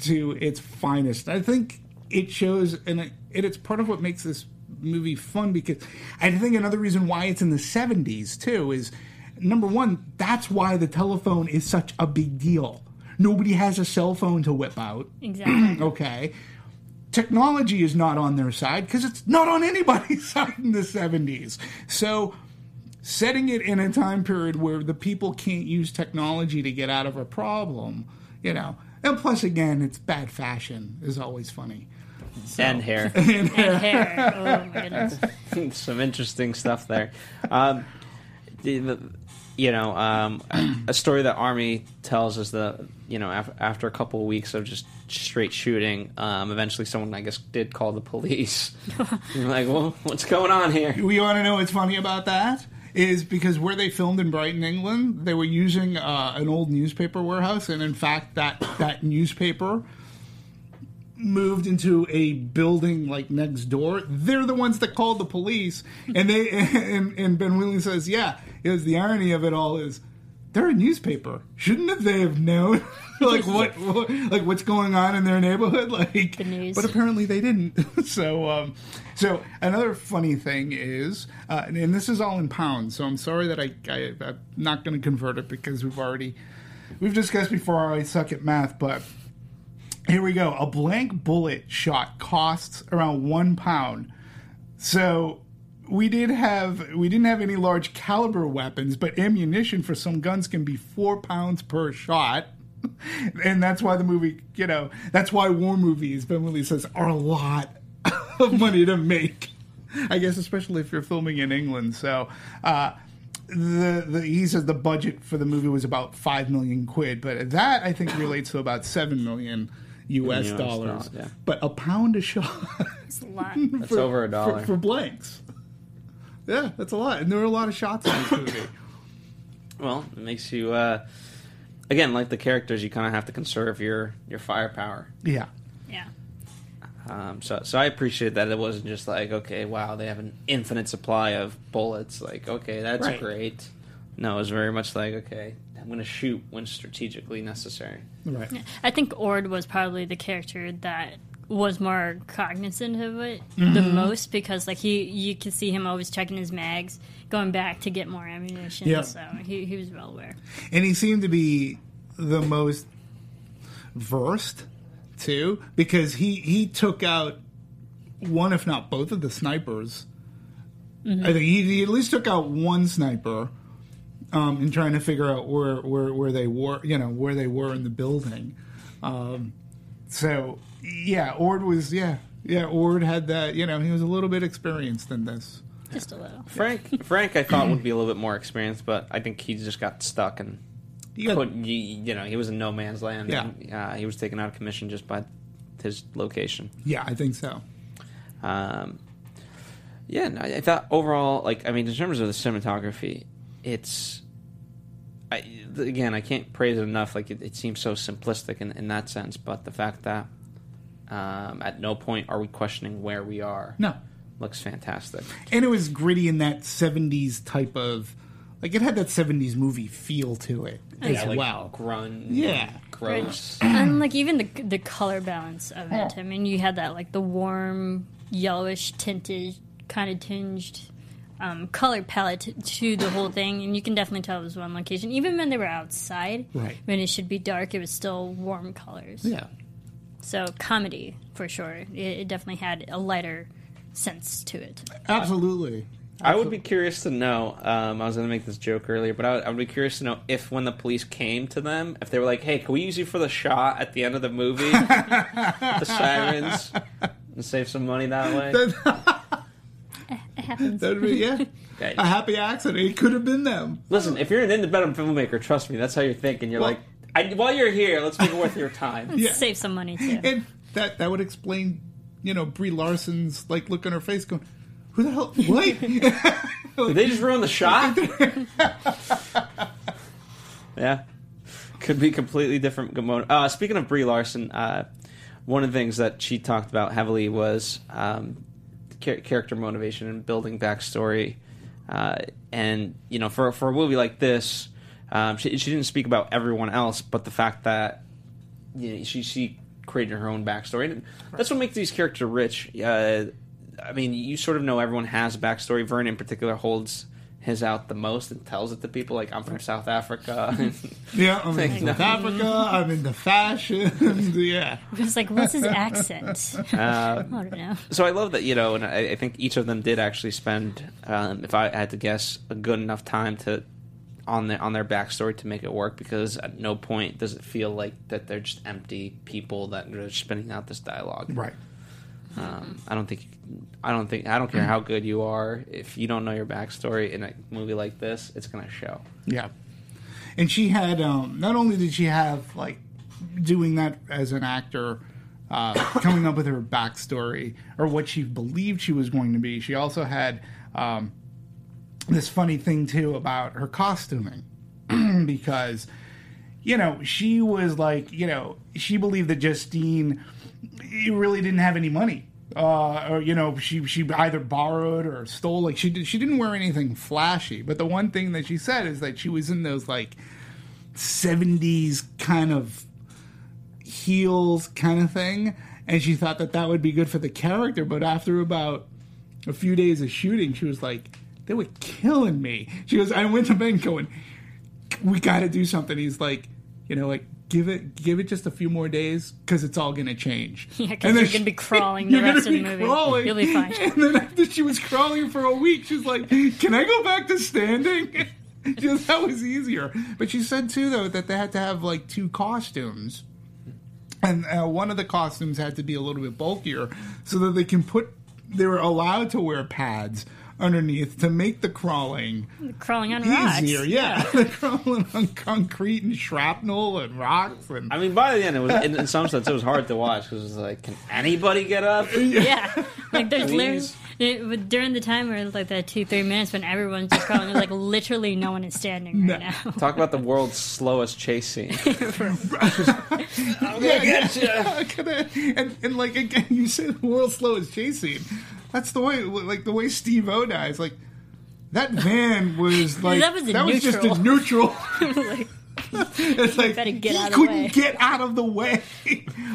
to its finest. I think it shows, and it, it's part of what makes this movie fun because I think another reason why it's in the 70s too is number one, that's why the telephone is such a big deal. Nobody has a cell phone to whip out. Exactly. Okay. Technology is not on their side because it's not on anybody's side in the 70s. So, setting it in a time period where the people can't use technology to get out of a problem, you know. And plus, again, it's bad fashion is always funny. And hair. and hair. Oh my goodness. Some interesting stuff there. Um, the, the, you know, um, a story that Armie tells is that you know af- after a couple of weeks of just straight shooting, um, eventually someone I guess did call the police. You're like, well, what's going on here? We want to know what's funny about that is because where they filmed in Brighton, England, they were using uh, an old newspaper warehouse, and in fact, that that newspaper moved into a building like next door. They're the ones that called the police, and they and, and Ben Wheatley says, "Yeah, it was the irony of it all is." They're a newspaper. Shouldn't they have known, like what, what, like what's going on in their neighborhood? Like, The news. but apparently they didn't. so, um, so another funny thing is, uh, and, and this is all in pounds. So I'm sorry that I, I I'm not going to convert it because we've already we've discussed before. I suck at math, but here we go. A blank bullet shot costs around one pound. So we did have we didn't have any large caliber weapons, but ammunition for some guns can be four pounds per shot. And that's why the movie, you know, that's why war movies, Ben Wheatley says, are a lot of money to make. I guess, especially if you're filming in England. So, uh, the, the he says the budget for the movie was about five million quid, but that I think relates to about seven million U.S. US dollars. dollars, yeah. But a pound a shot It's a lot. That's over a dollar. for, for blanks. Yeah, that's a lot, and there were a lot of shots in this movie. Well, it makes you uh, again like the characters. You kind of have to conserve your your firepower. yeah, Yeah. Um, so, so I appreciate that it wasn't just like, okay, wow, they have an infinite supply of bullets. Like, okay, that's Right. great. No, it was very much like, okay, I'm going to shoot when strategically necessary. right. I think Ord was probably the character that was more cognizant of it the Mm-hmm. most because like he you could see him always checking his mags going back to get more ammunition Yeah. so he, he was well aware and he seemed to be the most versed too because he he took out one if not both of the snipers i think he, he at least took out one sniper um, in trying to figure out where, where where they were you know where they were in the building um, so yeah ord was yeah yeah ord had that you know he was a little bit experienced in this just a little Frank, Frank, I thought would be a little bit more experienced, but I think he just got stuck and He got- couldn't. You, you know, he was in no man's land. Yeah. and, uh, he was taken out of commission just by his location. yeah i think so Um, yeah, no, I I thought overall, like, I mean, in terms of the cinematography, it's. I, again, I can't praise it enough. Like, it, it seems so simplistic in, in that sense, but the fact that um, at no point are we questioning where we are no looks fantastic. and it was gritty in that 70s type of like it had that 70s movie feel to it as Yeah, like well grunge, Yeah. gross. and like even the the color balance of it i mean you had that like the warm yellowish tinted kind of tinged um, color palette to, to the whole thing and you can definitely tell it was one location even when they were outside Right. when it should be dark it was still warm colors yeah So comedy for sure. It, it definitely had a lighter sense to it. absolutely I would be curious to know. Um, I was going to make this joke earlier, but I would, I would be curious to know if, when the police came to them, if they were like, "Hey, can we use you for the shot at the end of the movie, the sirens, and save some money that way?" It happens. That would be yeah, Okay. a happy accident. It could have been them. Listen, if you're an independent filmmaker, trust me, that's how you're thinking. You're Well- like, I, while you're here, let's make it worth your time. Yeah. Save some money too. And that that would explain, you know, Brie Larson's like look on her face, going, "Who the hell? What?" Did they just ruin the shot? yeah, could be completely different. mo- Uh, speaking of Brie Larson, uh, one of the things that she talked about heavily was um, char- character motivation and building backstory. Uh, and you know, for for a movie like this, um, she, she didn't speak about everyone else, but the fact that you know, she she created her own backstory. And that's what makes these characters rich. Uh, I mean, you sort of know everyone has a backstory. Vern, in particular, holds his out the most and tells it to people. Like, I'm from South Africa. yeah, I'm Like, into no. South Africa. I'm into fashion. yeah, It's like, what's his accent? uh, I don't know. so I love that you know, and I, I think each of them did actually spend, um, if I had to guess, a good enough time to on their on their backstory to make it work. Because at no point does it feel like that they're just empty people that are spinning out this dialogue. right. Um, I don't think, I don't think, I don't care how good you are. If you don't know your backstory in a movie like this, it's gonna show. Yeah. And she had um not only did she have like doing that as an actor, uh, coming up with her backstory or what she believed she was going to be, she also had um, this funny thing too about her costuming because you know she was like you know she believed that Justine really didn't have any money. Uh, or you know she she either borrowed or stole like she did, she didn't wear anything flashy. But the one thing that she said is that she was in those like 70s kind of heels kind of thing and she thought that that would be good for the character. But after about a few days of shooting she was like they were killing me. She goes i went to ben going we got to do something he's like you know like give it give it just a few more days because it's all gonna change Yeah, 'cause And then you're she- gonna be crawling the you're gonna rest of the be movie. crawling. You'll be fine. and then after she was crawling for a week she's like can i go back to standing goes, that was easier but she said too though that they had to have like two costumes and uh, one of the costumes had to be a little bit bulkier so that they can put they were allowed to wear pads underneath to make the crawling Crawling on rocks. easier yeah, They're crawling on concrete and shrapnel and rocks and I mean, by the end, it was in, in some sense it was hard to watch because it was like, can anybody get up? Yeah, like there's literally it, but during the time where it's like that two three minutes when everyone's just crawling, there's like literally no one is standing right now. Talk about the world's slowest chase scene. I'm gonna and, and like again, you said the world's slowest chase scene. That's the way, like the way Steve O dies. Like that van was like That was a just a neutral. like, it's like better get he out couldn't way. get out of the way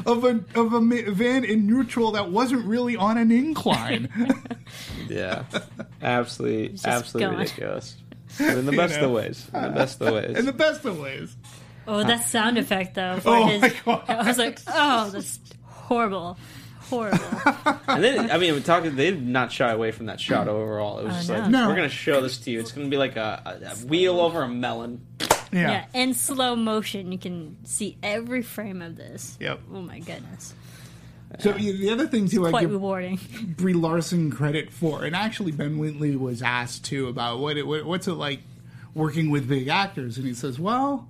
of a of a van in neutral that wasn't really on an incline. Yeah, absolutely, just absolutely gone. ridiculous. But in the best know. of ways. In the best of ways. in the best of ways. oh, that sound effect though. For Oh his, my God. I was like, oh, that's horrible, horrible. and then, I mean, we're talking. They did not shy away from that shot overall. It was Oh, just no. like, No. we're going to show this to you. It's going to be like a, a, a wheel over a melon. Yeah. yeah, in slow motion, you can see every frame of this. Yep. Oh my goodness, So yeah, the other thing too, I quite give rewarding. Brie Larson credit for, and actually Ben Wheatley was asked too about what, it, what what's it like working with big actors, and he says, well,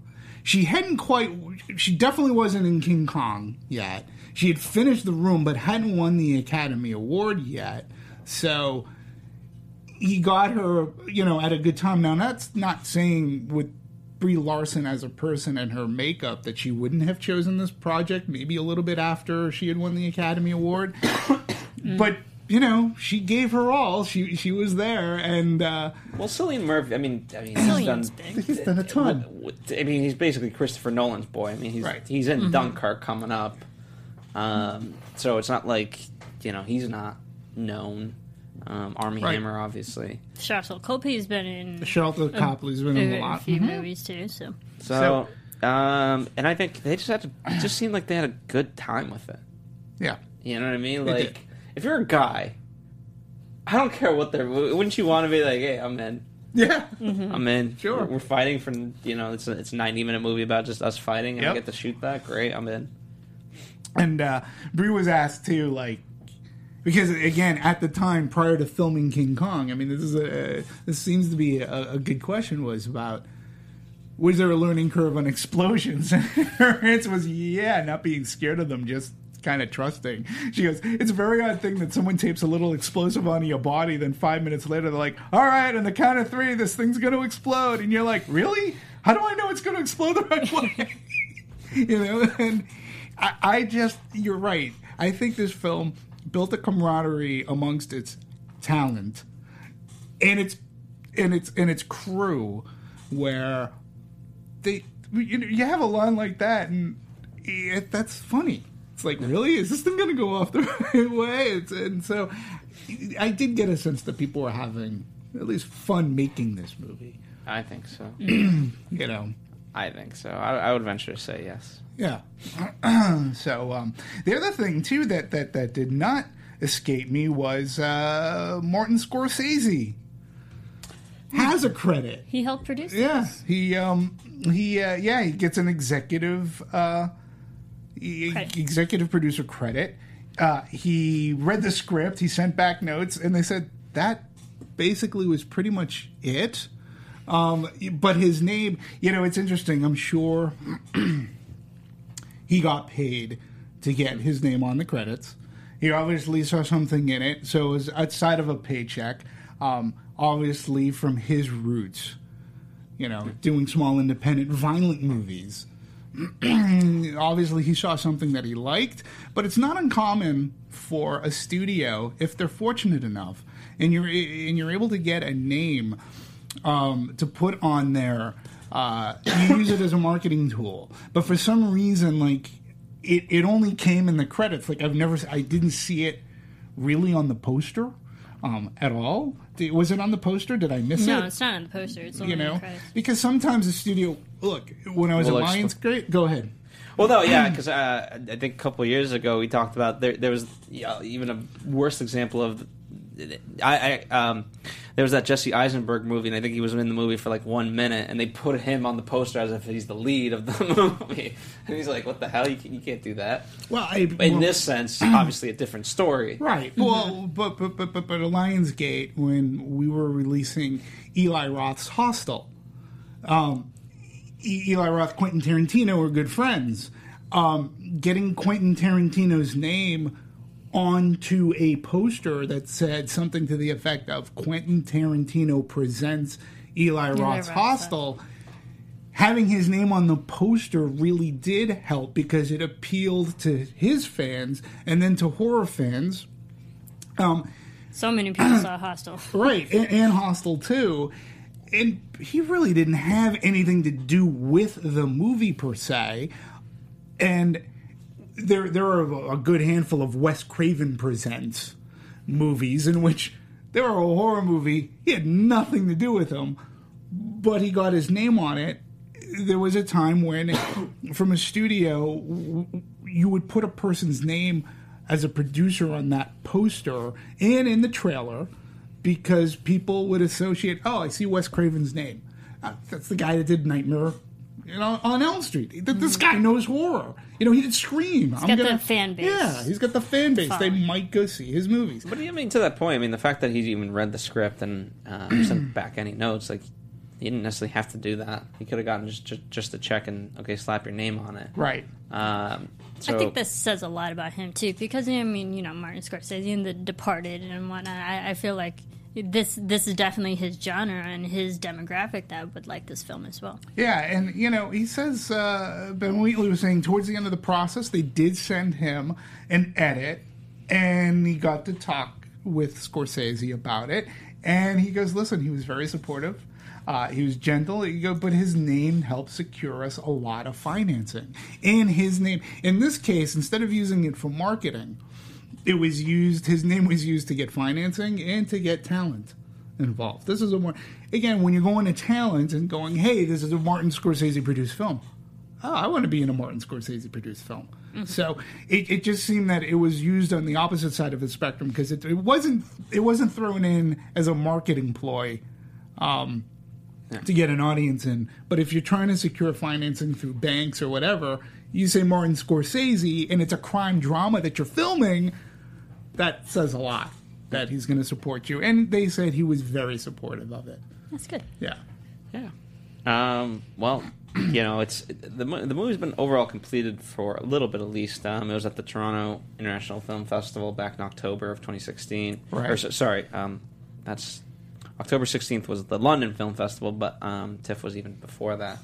she hadn't quite, she definitely wasn't in King Kong yet. She had finished The Room, but hadn't won the Academy Award yet, so he got her, you know, at a good time. Now that's not saying with Brie Larson as a person and her makeup that she wouldn't have chosen this project maybe a little bit after she had won the Academy Award. But you know, she gave her all. She she was there, and uh, Well, Cillian Murphy, I mean, I mean he's done. He's done a ton. I mean, he's basically Christopher Nolan's boy. I mean, he's Right. he's in Dunkirk coming up, um, so it's not like you know he's not known. Um, Armie Right. Hammer, obviously. Sharlto Copley's been in Sharlto Copley's been in a a, lot. few Mhm. movies too. So So, um, and I think they just had to. It just seemed like they had a good time with it. Yeah, You know what I mean? They Like, did. If you're a guy, I don't care what they're. Wouldn't you want to be like, hey, I'm in. yeah. I'm in. Sure. We're, we're fighting for you know it's a, it's a 90 minute movie about just us fighting and I get to shoot that. Great, I'm in. And uh, Brie was asked too, like, because again, at the time prior to filming King Kong, I mean, this is a this seems to be a, a good question. Was about was there a learning curve on explosions? Her answer was yeah, not being scared of them, just kind of trusting. She goes, it's a very odd thing that someone tapes a little explosive onto your body, then five minutes later they're like, all right, on the count of three, this thing's going to explode, and you're like, really? How do I know it's going to explode the right way? you know, and I, I just, you're right. I think this film built a camaraderie amongst its talent and its and its and its crew, where they you, know, you have a line like that, and it, that's funny. It's like, really, is this thing going to go off the right way? It's, and so, I did get a sense that people were having at least fun making this movie. I think so. You know, I think so. I, I would venture to say yes. Yeah. so um, the other thing too that that that did not escape me was uh, Martin Scorsese has a credit. He helped produce. Yeah, this. he um he uh, yeah he gets an executive uh Credit. executive producer credit. Uh, he read the script. He sent back notes, and they said that basically was pretty much it. Um, but his name, you know, it's interesting. I'm sure he got paid to get his name on the credits. He obviously saw something in it, so it was outside of a paycheck. Um, obviously, from his roots, you know, doing small independent violent movies. obviously, he saw something that he liked, but it's not uncommon for a studio, if they're fortunate enough, and you're and you're able to get a name um, to put on there. Uh, you use it as a marketing tool, but for some reason, like it, it only came in the credits. Like I've never, I didn't see it really on the poster um, at all. Did- Was it on the poster? Did I miss No, it? No, it's not on the poster. It's only you know, the because sometimes the studio. Look, when I was Well, at expl- Lionsgate, go ahead. Well, no, yeah, because uh, I think a couple of years ago we talked about there. There was yeah, even a worse example of. I, I um, there was that Jesse Eisenberg movie, and I think he was in the movie for like one minute, and they put him on the poster as if he's the lead of the movie, and he's like, "What the hell? You, can, you can't do that." Well, I, In well, this sense, obviously a different story. Right. Well, but, but but but but at Lionsgate, when we were releasing Eli Roth's Hostel, um, E- Eli Roth, Quentin Tarantino were good friends. Um, getting Quentin Tarantino's name onto a poster that said something to the effect of Quentin Tarantino presents Eli Roth's Roth's Hostel having his name on the poster really did help because it appealed to his fans and then to horror fans. Um, So many people saw Hostel. right, and, and Hostel too. And he really didn't have anything to do with the movie per se. And there, there are a good handful of Wes Craven presents movies in which there are a horror movie. He had nothing to do with them, but he got his name on it. There was a time when, from a studio, you would put a person's name as a producer on that poster and in the trailer because people would associate, oh, I see Wes Craven's name. Uh, that's the guy that did Nightmare you know, on Elm Street. This guy knows horror. You know, he did Scream. He's got the fan base. Yeah, he's got the fan base. They might go see his movies. But I mean, to that point, I mean, the fact that he even read the script and uh, sent back any notes, like he didn't necessarily have to do that. He could have gotten just, just just a check and okay, slap your name on it. Right. Um, so I think this says a lot about him too, because I mean, you know, Martin Scorsese and The Departed and whatnot. I, I feel like this this is definitely his genre and his demographic that would like this film as well. Yeah, and you know, he says uh, Ben Wheatley was saying towards the end of the process, they did send him an edit, and he got to talk with Scorsese about it. And he goes, "Listen, he was very supportive. Uh, he was gentle. He but his name helped secure us a lot of financing. And his name, in this case, instead of using it for marketing, it was used. His name was used to get financing and to get talent." involved. This is a more again when you're going to talent and going, hey, this is a Martin Scorsese produced film. Oh, I want to be in a Martin Scorsese produced film. So it, it just seemed that it was used on the opposite side of the spectrum because it, it wasn't it wasn't thrown in as a marketing ploy um, to get an audience in. But if you're trying to secure financing through banks or whatever, you say Martin Scorsese and it's a crime drama that you're filming that says a lot that he's going to support you. And they said he was very supportive of it. That's good. Yeah. Yeah. Um, well, you know, it's the the movie's been overall completed for a little bit at least. Um, it was at the Toronto International Film Festival back in October of 2016. Right. Or, sorry, um, that's October 16th was the London Film Festival, but um, TIFF was even before that.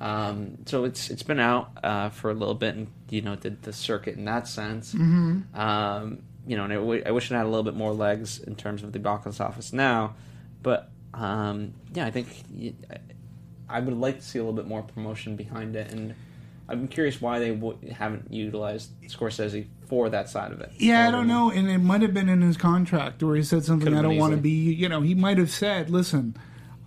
Um, so it's it's been out uh, for a little bit, and you know, did the circuit in that sense. Mm-hmm. Um, you know, and I, w- I wish it had a little bit more legs in terms of the box office now, but um, yeah, I think I would like to see a little bit more promotion behind it, and I'm curious why they w- haven't utilized Scorsese for that side of it. Yeah, I don't know. And it might have been in his contract where he said something I don't want to be. You know, he might have said, "Listen,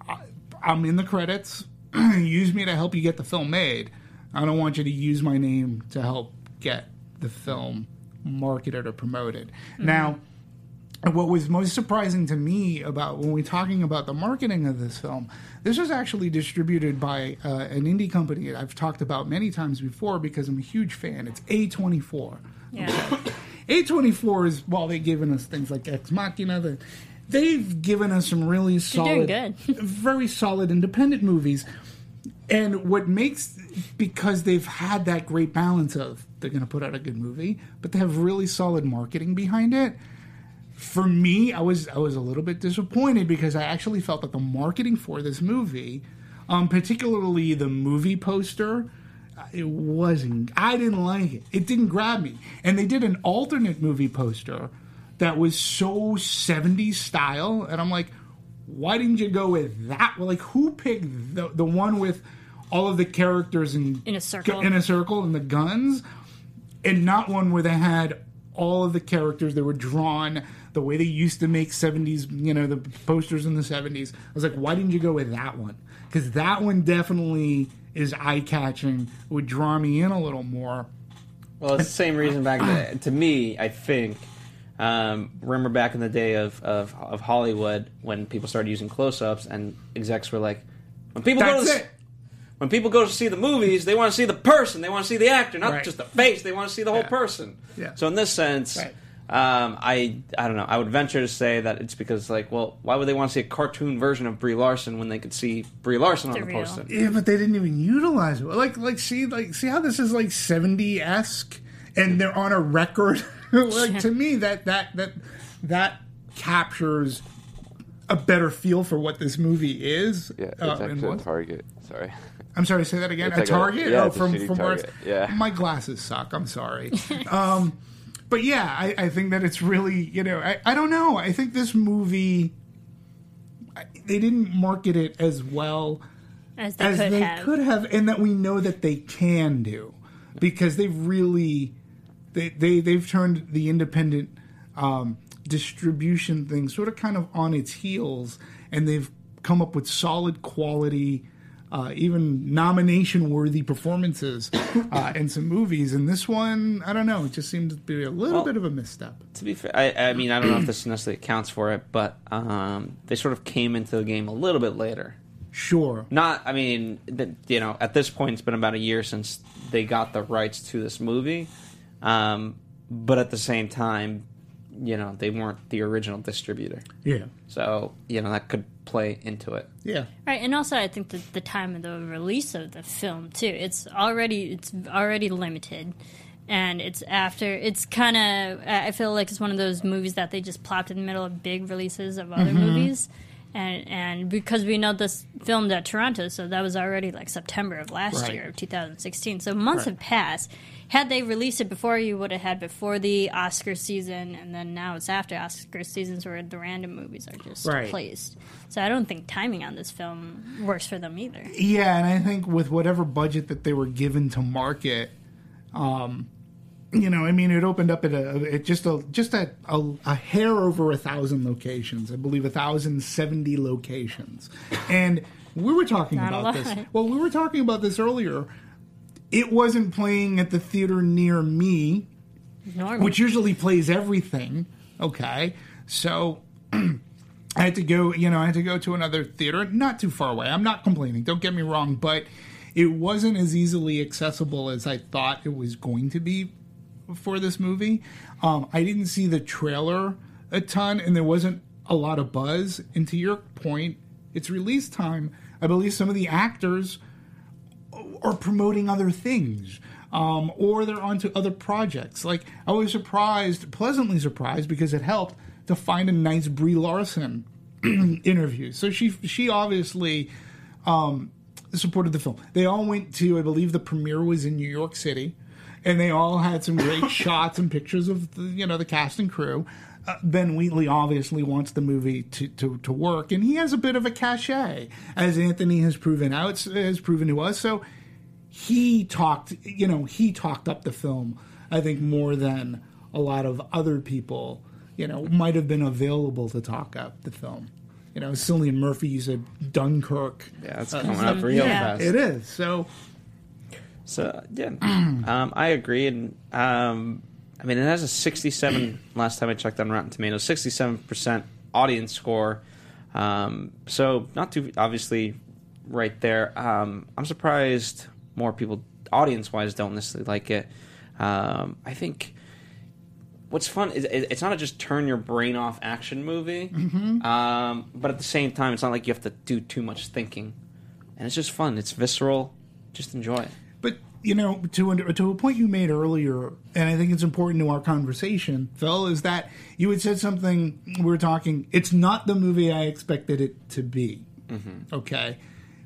I, I'm in the credits. use me to help you get the film made. I don't want you to use my name to help get the film marketed or promoted." Now, what was most surprising to me about when we're talking about the marketing of this film, this was actually distributed by uh, an indie company that I've talked about many times before because I'm a huge fan. It's A24. Yeah. A24 is while they've given us things like Ex Machina, the, they've given us some really solid, very solid independent movies. And what makes because they've had that great balance of they're going to put out a good movie, but they have really solid marketing behind it. For me, I was I was a little bit disappointed because I actually felt that the marketing for this movie, um, particularly the movie poster, uh, it wasn't. I didn't like it. It didn't grab me. And they did an alternate movie poster that was so 70s style, and I'm like, why didn't you go with that? Well, like, who picked the the one with all of the characters in In a circle. in a circle and the guns, and not one where they had all of the characters that were drawn the way they used to make 70s, you know, the posters in the 70s. I was like, why didn't you go with that one? Because that one definitely is eye catching, would draw me in a little more. Well, it's the same reason back then. To me, I think. Um, remember back in the day of, of, of Hollywood when people started using close-ups and execs were like, when people go to the, it. When people go to see the movies, they want to see the person, they want to see the actor, not Right. just the face. They want to see the whole Yeah. person. Yeah. So in this sense, Right. um, I I don't know. I would venture to say that it's because like, well, why would they want to see a cartoon version of Brie Larson when they could see Brie Larson on The the real. poster? Yeah, but they didn't even utilize it. Like, like, see, like, see how this is like seventy esque, and they're on a record. like to me, that that that that captures a better feel for what this movie is. Yeah, it's uh, and actually a what- Target. Sorry. I'm sorry, to say that again. It's a like a- Target? yeah, oh, it's a from shitty from where? Yeah. My glasses suck. I'm sorry. um, but yeah, I, I think that it's really you know I, I don't know. I think this movie they didn't market it as well As they as could they have. could have, and that we know that they can do because they've really they they they've turned the independent um, distribution thing sort of kind of on its heels, and they've come up with solid quality. Uh, even nomination-worthy performances uh, in some movies, and this one, I don't know. It just seemed to be a little Well- bit of a misstep. to be fair, I, I mean, I don't know if this necessarily accounts for it, but um, they sort of came into the game a little bit later. Sure, Not, I mean, you know, at this point, it's been about a year since they got the rights to this movie, um, but at the same time, you know, they weren't the original distributor, yeah, so you know that could play into it. yeah, Right, and also I think that the time of the release of the film too, it's already it's already limited, and it's after it's kind of I feel like it's one of those movies that they just plopped in the middle of big releases of other mm-hmm. movies, and and because we know this filmed at Toronto, so that was already like September of last Right. year of 2016, so months Right. have passed. Had they released it before, you would have had before the Oscar season, and then now it's after Oscar seasons where the random movies are just Right. placed. So I don't think timing on this film works for them either. Yeah, and I think with whatever budget that they were given to market, um, you know, I mean, it opened up at a at just a just a, a, a hair over a thousand locations. I believe a thousand seventy locations, and we were talking Not about this. Well, we were talking about this earlier. It wasn't playing at the theater near me, Normal. which usually plays everything. Okay, so I had to go. You know, I had to go to another theater, not too far away. I'm not complaining. Don't get me wrong, but it wasn't as easily accessible as I thought it was going to be for this movie. Um, I didn't see the trailer a ton, and there wasn't a lot of buzz. And to your point, it's release time. I believe some of the actors are promoting other things. Um, or they're onto other projects. Like I was surprised, pleasantly surprised, because it helped to find a nice Brie Larson interview. So she she obviously um, supported the film. They all went to, I believe, the premiere was in New York City, and they all had some great shots and pictures of the, you know the cast and crew. Uh, ben Wheatley obviously wants the movie to, to, to work, and he has a bit of a cachet, as Anthony has proven out has proven to us. So he talked, you know, he talked up the film. I think more than a lot of other people, you know, might have been available to talk up the film. You know, Cillian Murphy, you said Dunkirk. Yeah, it's coming up real Yeah. fast. It is. So So yeah, um, I agree, and um, I mean it has a 67. last time I checked on Rotten Tomatoes, 67 percent audience score. Um, so not too obviously right there. Um, I'm surprised more people audience wise don't necessarily like it. Um, I think what's fun is it's not a just turn your brain off action movie, um, but at the same time, it's not like you have to do too much thinking, and it's just fun. It's visceral. Just enjoy it. But you know, to to a point you made earlier, and I think it's important to our conversation, Phil, is that you had said something. We were talking. It's not the movie I expected it to be. Okay,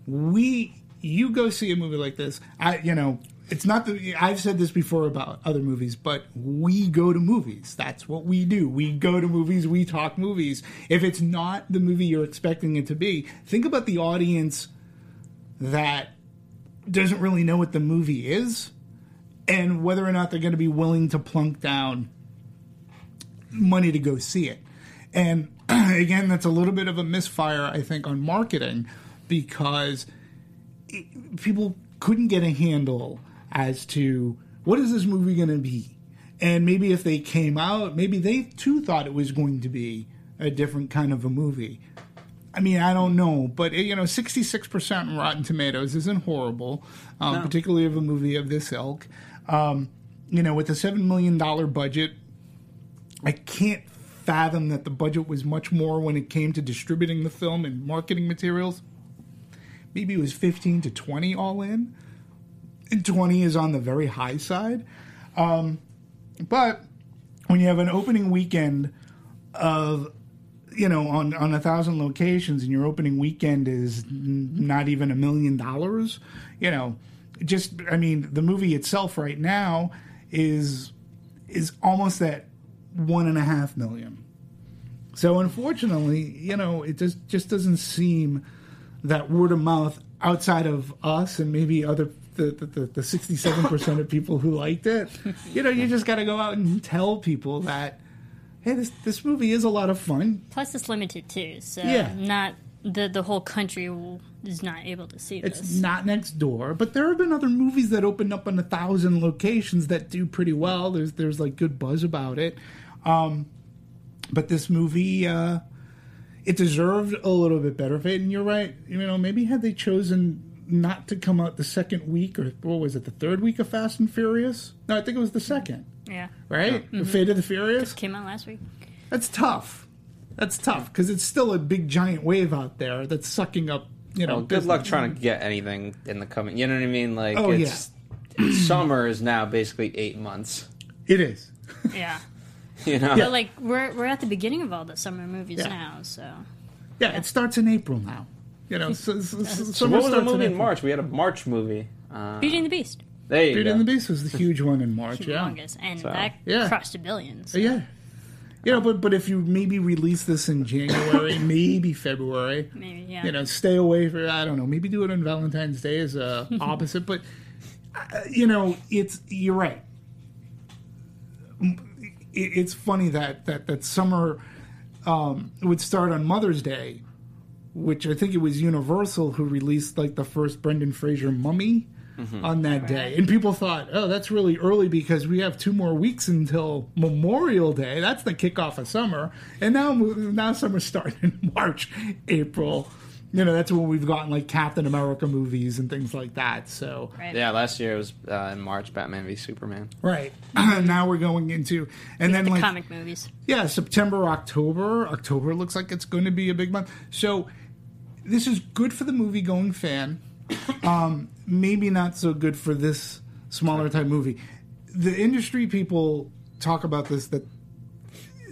we you go see a movie like this. I you know. It's not the. I've said this before about other movies, but we go to movies. That's what we do. We go to movies. We talk movies. If it's not the movie you're expecting it to be, think about the audience that doesn't really know what the movie is and whether or not they're going to be willing to plunk down money to go see it. And again, that's a little bit of a misfire, I think, on marketing because it, people couldn't get a handle as to what is this movie going to be. And maybe if they came out, maybe they too thought it was going to be a different kind of a movie. I mean, I don't know, but you know, sixty-six percent Rotten Tomatoes isn't horrible, um, particularly of a movie of this ilk. Um, you know, with a seven million dollar budget, I can't fathom that the budget was much more when it came to distributing the film and marketing materials. Maybe it was fifteen to twenty all in, and twenty is on the very high side. Um, but when you have an opening weekend of you know, on on a thousand locations, and your opening weekend is n- not even a million dollars. You know, just I mean, the movie itself right now is is almost at one and a half million. So unfortunately, you know, it just just doesn't seem that word of mouth outside of us and maybe other the the, the sixty seven percent of people who liked it. You know, you just got to go out and tell people that hey, this this movie is a lot of fun. Plus, it's limited too, so Yeah. not the the whole country will, is not able to see It's this. not next door, but there have been other movies that opened up in a thousand locations that do pretty well. There's there's like good buzz about it. Um, but this movie, uh, it deserved a little bit better fate. And you're right. You know, maybe had they chosen not to come out the second week or what was it, the third week of Fast and Furious? No, I think it was the second. yeah, Right, The Fate of the Furious. came out last week. That's tough. That's tough because it's still a big giant wave out there that's sucking up. You know, Well, good luck trying to get anything in the coming. You know what I mean? Like Oh, it's summer is now basically eight months. It is. Yeah, You know, but like we're we're at the beginning of all the summer movies Yeah. now, so Yeah, it starts in April now. You know, so, so, so So what was the movie in April. March? We had a March movie. Uh, Beauty and the Beast, there you Beauty go. and the Beast was the huge one in March. Yeah, longest, and So, that yeah. crossed a billion. So. yeah. You know, but but if you maybe release this in January, maybe February, Maybe, yeah. you know, stay away for I don't know, maybe do it on Valentine's Day as a opposite. But uh, you know, it's you're right. It, it's funny that that that summer um, would start on Mother's Day, which I think it was Universal who released like the first Brendan Fraser Mummy on that day, and people thought, oh, that's really early because we have two more weeks until Memorial Day. That's the kickoff of summer, and now now summer starting in March, April. You know, that's when we've gotten like Captain America movies and things like that. So Right. Yeah, last year it was uh, in March, Batman v Superman. right now we're going into and then the like comic movies. yeah September October October looks like it's going to be a big month. So this is good for the movie going fan. Um, maybe not so good for this smaller type movie. The industry people talk about this that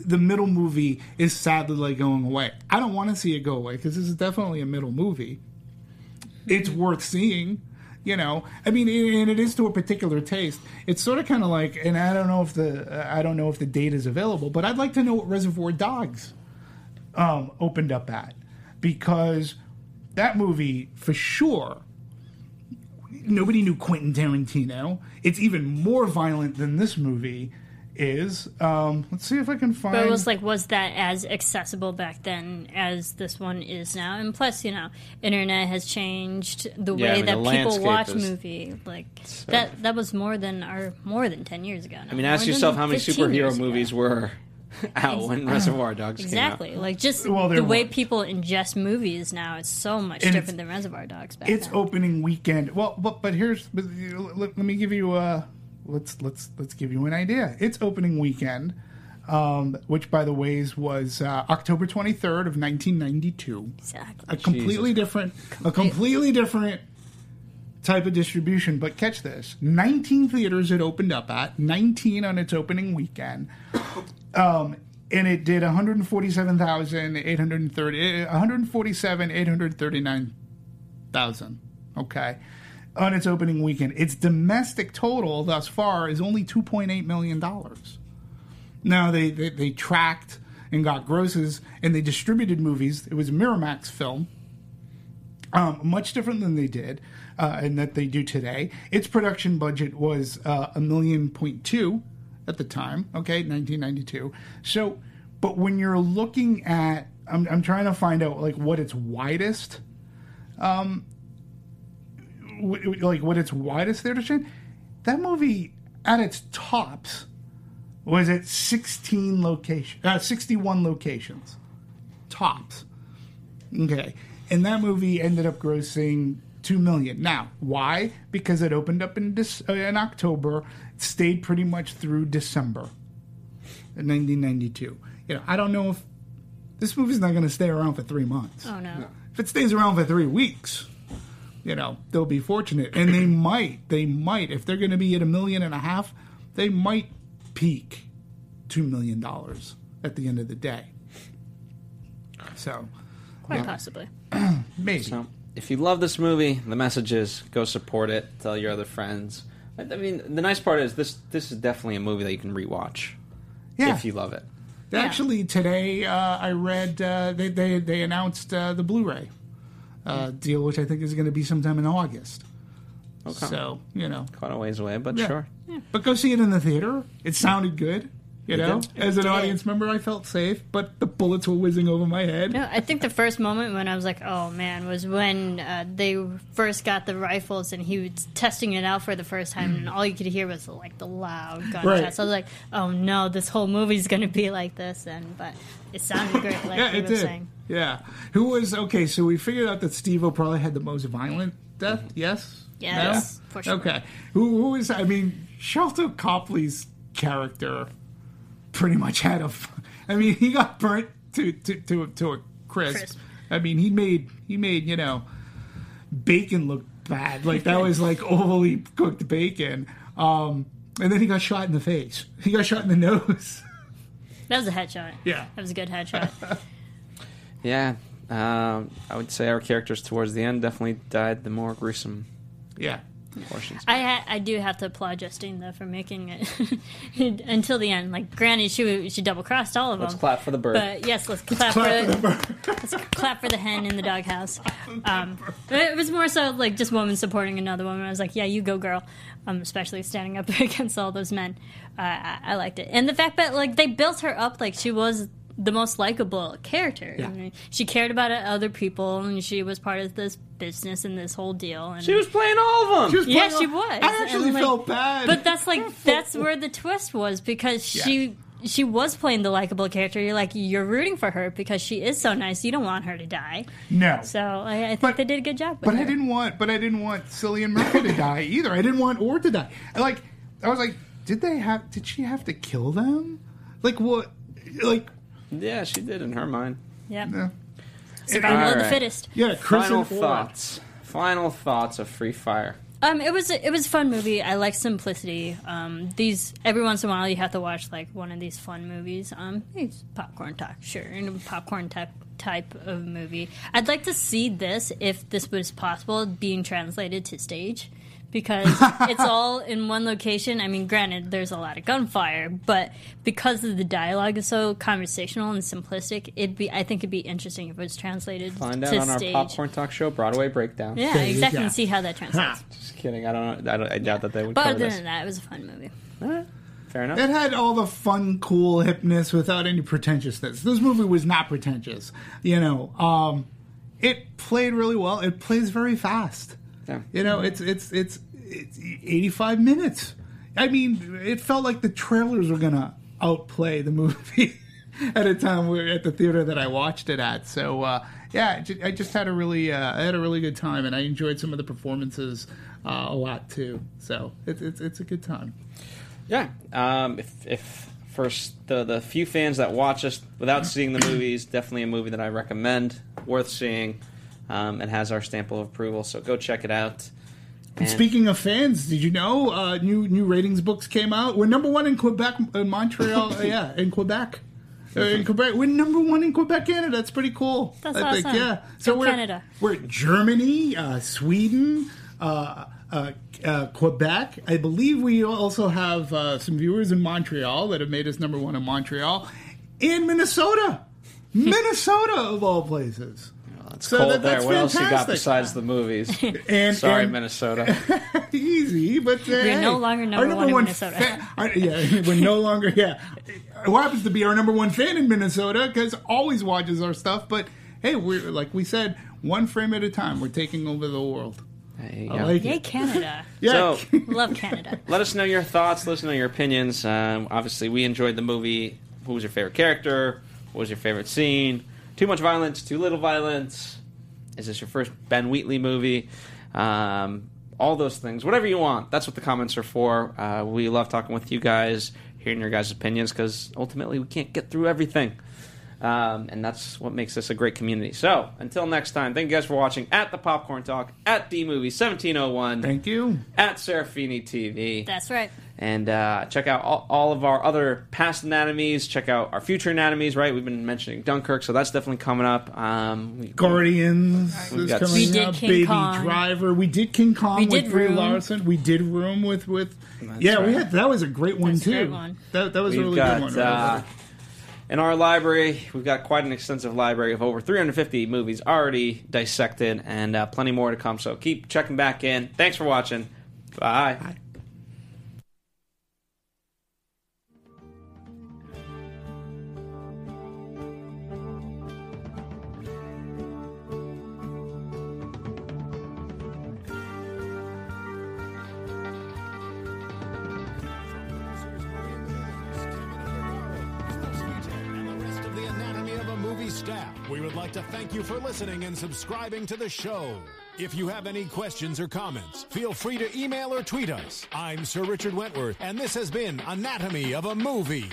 the middle movie is sadly like going away. I don't want to see it go away because this is definitely a middle movie. It's worth seeing, you know. I mean, and it is to a particular taste. It's sort of kind of like, and I don't know if the I don't know if the data is available, but I'd like to know what Reservoir Dogs um, opened up at because that movie for sure nobody knew Quentin Tarantino. It's even more violent than this movie is. Um, let's see if I can find. But it was like, was that as accessible back then as this one is now? And plus, you know, internet has changed the Yeah, I way mean, that the people watch is- movie. Like that, that was more than our more than ten years ago. Now. I mean, ask yourself how many superhero movies were out when Reservoir Dogs came out. Exactly, like just Well, the way were- people ingest movies now is so much And different than Reservoir Dogs back it's then. opening weekend. Well, but but here's but, let, let me give you uh let's let's let's give you an idea. It's opening weekend, um, which by the ways was uh, October 23rd of 1992. exactly. A completely different a completely different type of distribution. But catch this: 19 theaters it opened up at, 19 on its opening weekend. Um, and it did 147,830, 147,839,000. Okay. On its opening weekend. Its domestic total thus far is only $2.8 million. Now, they, they, they tracked and got grosses and they distributed movies. It was a Miramax film. Um, much different than they did uh, and that they do today. Its production budget was uh, a million point two at the time, okay, 1992. So, but when you're looking at, I'm, I'm trying to find out like what its widest, um, w- like what its widest theater chain. That movie at its tops was at 16 locations, uh, 61 locations, tops. Okay, and that movie ended up grossing two million. Now, why? Because it opened up in Dec- uh, in October, stayed pretty much through December, in 1992. You know, I don't know if this movie's not going to stay around for three months. oh no. If it stays around for three weeks, you know, they'll be fortunate. And they might, they might, if they're going to be at a million and a half, they might peak $2 million at the end of the day. So, Quite possibly. maybe. So, if you love this movie, the message is go support it. Tell your other friends. I I mean, the nice part is this. This is definitely a movie that you can rewatch yeah. if you love it. Actually, today uh, I read uh, they, they, they announced uh, the Blu ray uh, deal, which I think is going to be sometime in August. Okay. So, you know. Quite a ways away, but Yeah. sure. But go see it in the theater. It sounded good. You know, as an audience member, I felt safe, but the bullets were whizzing over my head. No, I think the first moment when I was like, "Oh man," was when uh, they first got the rifles and he was testing it out for the first time, and all you could hear was like the loud gunshots. Right. I was like, "Oh no, this whole movie's going to be like this." And but it sounded great, like yeah, it did. saying. Yeah. Who was okay? So we figured out that Steve-O probably had the most violent death. Yes. Yes, No? for sure. Okay. Who, who was? I mean, Sharlto Copley's character pretty much had a. f- I mean, he got burnt to to to, to a crisp. Crisp. I mean, he made he made you know bacon look bad. Like that was like overly cooked bacon. Um, and then he got shot in the face. He got shot in the nose. That was a headshot. Yeah. that was a good headshot. Yeah, um, I would say our characters towards the end definitely died the more gruesome yeah. Portions. I ha- I do have to applaud Justine though for making it until the end. Like, granted, she she double crossed all of Let's them. clap for the bird. But yes, let's clap, Clap for, for the bird. let's clap for the hen in the doghouse. Um, it was more so like just woman supporting another woman. I was like, yeah, you go, girl. Um, especially standing up against all those men. Uh, I, I liked it, and the fact that like they built her up like she was the most likable character. Yeah. I mean, she cared about other people, and she was part of this business and this whole deal. And she was playing all of them. She was Yeah, playing- she was. I actually And, like- felt bad. But that's like that's where the twist was because she she was playing the likable character. You're like you're rooting for her because she is so nice. You don't want her to die. No. So I, I think But- they did a good job. With But her. I didn't want. But I didn't want Cillian Murphy to die either. I didn't want Ord to die. And, Like I was like, did they have? Did she have to kill them? Like what? Like Yeah, she did in her mind. Yeah. uh, Survival of the Alright. fittest. yeah, Chris Final thoughts. Final thoughts of Free Fire. Um, it was a, it was a fun movie. I like simplicity. Um, these every once in a while you have to watch like one of these fun movies. Um, it's popcorn talk, sure, and a popcorn type type of movie. I'd like to see this if this was possible being translated to stage. Because it's all in one location. I mean, granted, there's a lot of gunfire, but because of the dialogue is so conversational and simplistic, it'd be. I think it'd be interesting if it was translated Find out to on our. Popcorn Talk Show Broadway breakdown. Yeah, There exactly. go. And see how that translates. Just kidding. I don't know. I, don't, I doubt that they would But cover other this. than that, it was a fun movie. Fair enough. It had all the fun, cool hipness without any pretentiousness. This movie was not pretentious. You know, um, it played really well. It plays very fast. Yeah. You know, it's it's it's it's 85 minutes. I mean, it felt like the trailers were gonna outplay the movie at a time we at the theater that I watched it at. So uh, yeah, I just had a really uh, I had a really good time, and I enjoyed some of the performances uh, a lot too. So it's it's it's a good time. Yeah. Um, if, if first the the few fans that watch us without seeing the movies, definitely a movie that I recommend, worth seeing. Um, it has our stamp of approval, so go check it out. And- Speaking of fans, did you know uh, new new ratings books came out? We're number one in Quebec, in Montreal. uh, yeah, in Quebec. Uh, in Quebec, we're number one in Quebec, Canada. That's pretty cool. That's I think, awesome. yeah. So Go we're in Canada. we're in Germany, uh, Sweden, uh, uh, uh, Quebec. I believe we also have uh, some viewers in Montreal that have made us number one in Montreal, and Minnesota, Minnesota of all places. It's so cold that- there. that's What else you got besides the movies? And Sorry, and- Minnesota. easy, but uh, We're no longer our number one in Minnesota. fa- our- yeah, we're no longer. Yeah, who happens to be our number one fan in Minnesota because always watches our stuff. But hey, we're like we said, one frame at a time. We're taking over the world. There you I like Yay, it. Canada. Yeah, So- Love Canada. Let us know your thoughts. Let us know your opinions. Um, obviously, we enjoyed the movie. Who was your favorite character? What was your favorite scene? Too much violence? Too little violence? Is this your first Ben Wheatley movie? Um, all those things. Whatever you want. That's what the comments are for. Uh, we love talking with you guys, hearing your guys' opinions, because ultimately we can't get through everything. Um, and that's what makes this a great community. So, until next time, thank you guys for watching at the Popcorn Talk, at D Movie 1701, thank you. at Serafini TV. That's right. And uh, check out all, all of our other past anatomies. Check out our future anatomies. Right, we've been mentioning Dunkirk, so that's definitely coming up. Um, we- Guardians We've is got- coming We did up. King Baby Kong. Driver. We did King Kong We with did Brie Room. Larson. We did Room with with. yeah, we had that was a great one That's a too. great one. That that was we've really got good one. uh, in our library. We've got quite an extensive library of over 350 movies already dissected, and uh, plenty more to come. So keep checking back in. Thanks for watching. Bye. and We would like to thank you for listening and subscribing to the show. If you have any questions or comments, feel free to email or tweet us. I'm Sir Richard Wentworth, and this has been Anatomy of a Movie.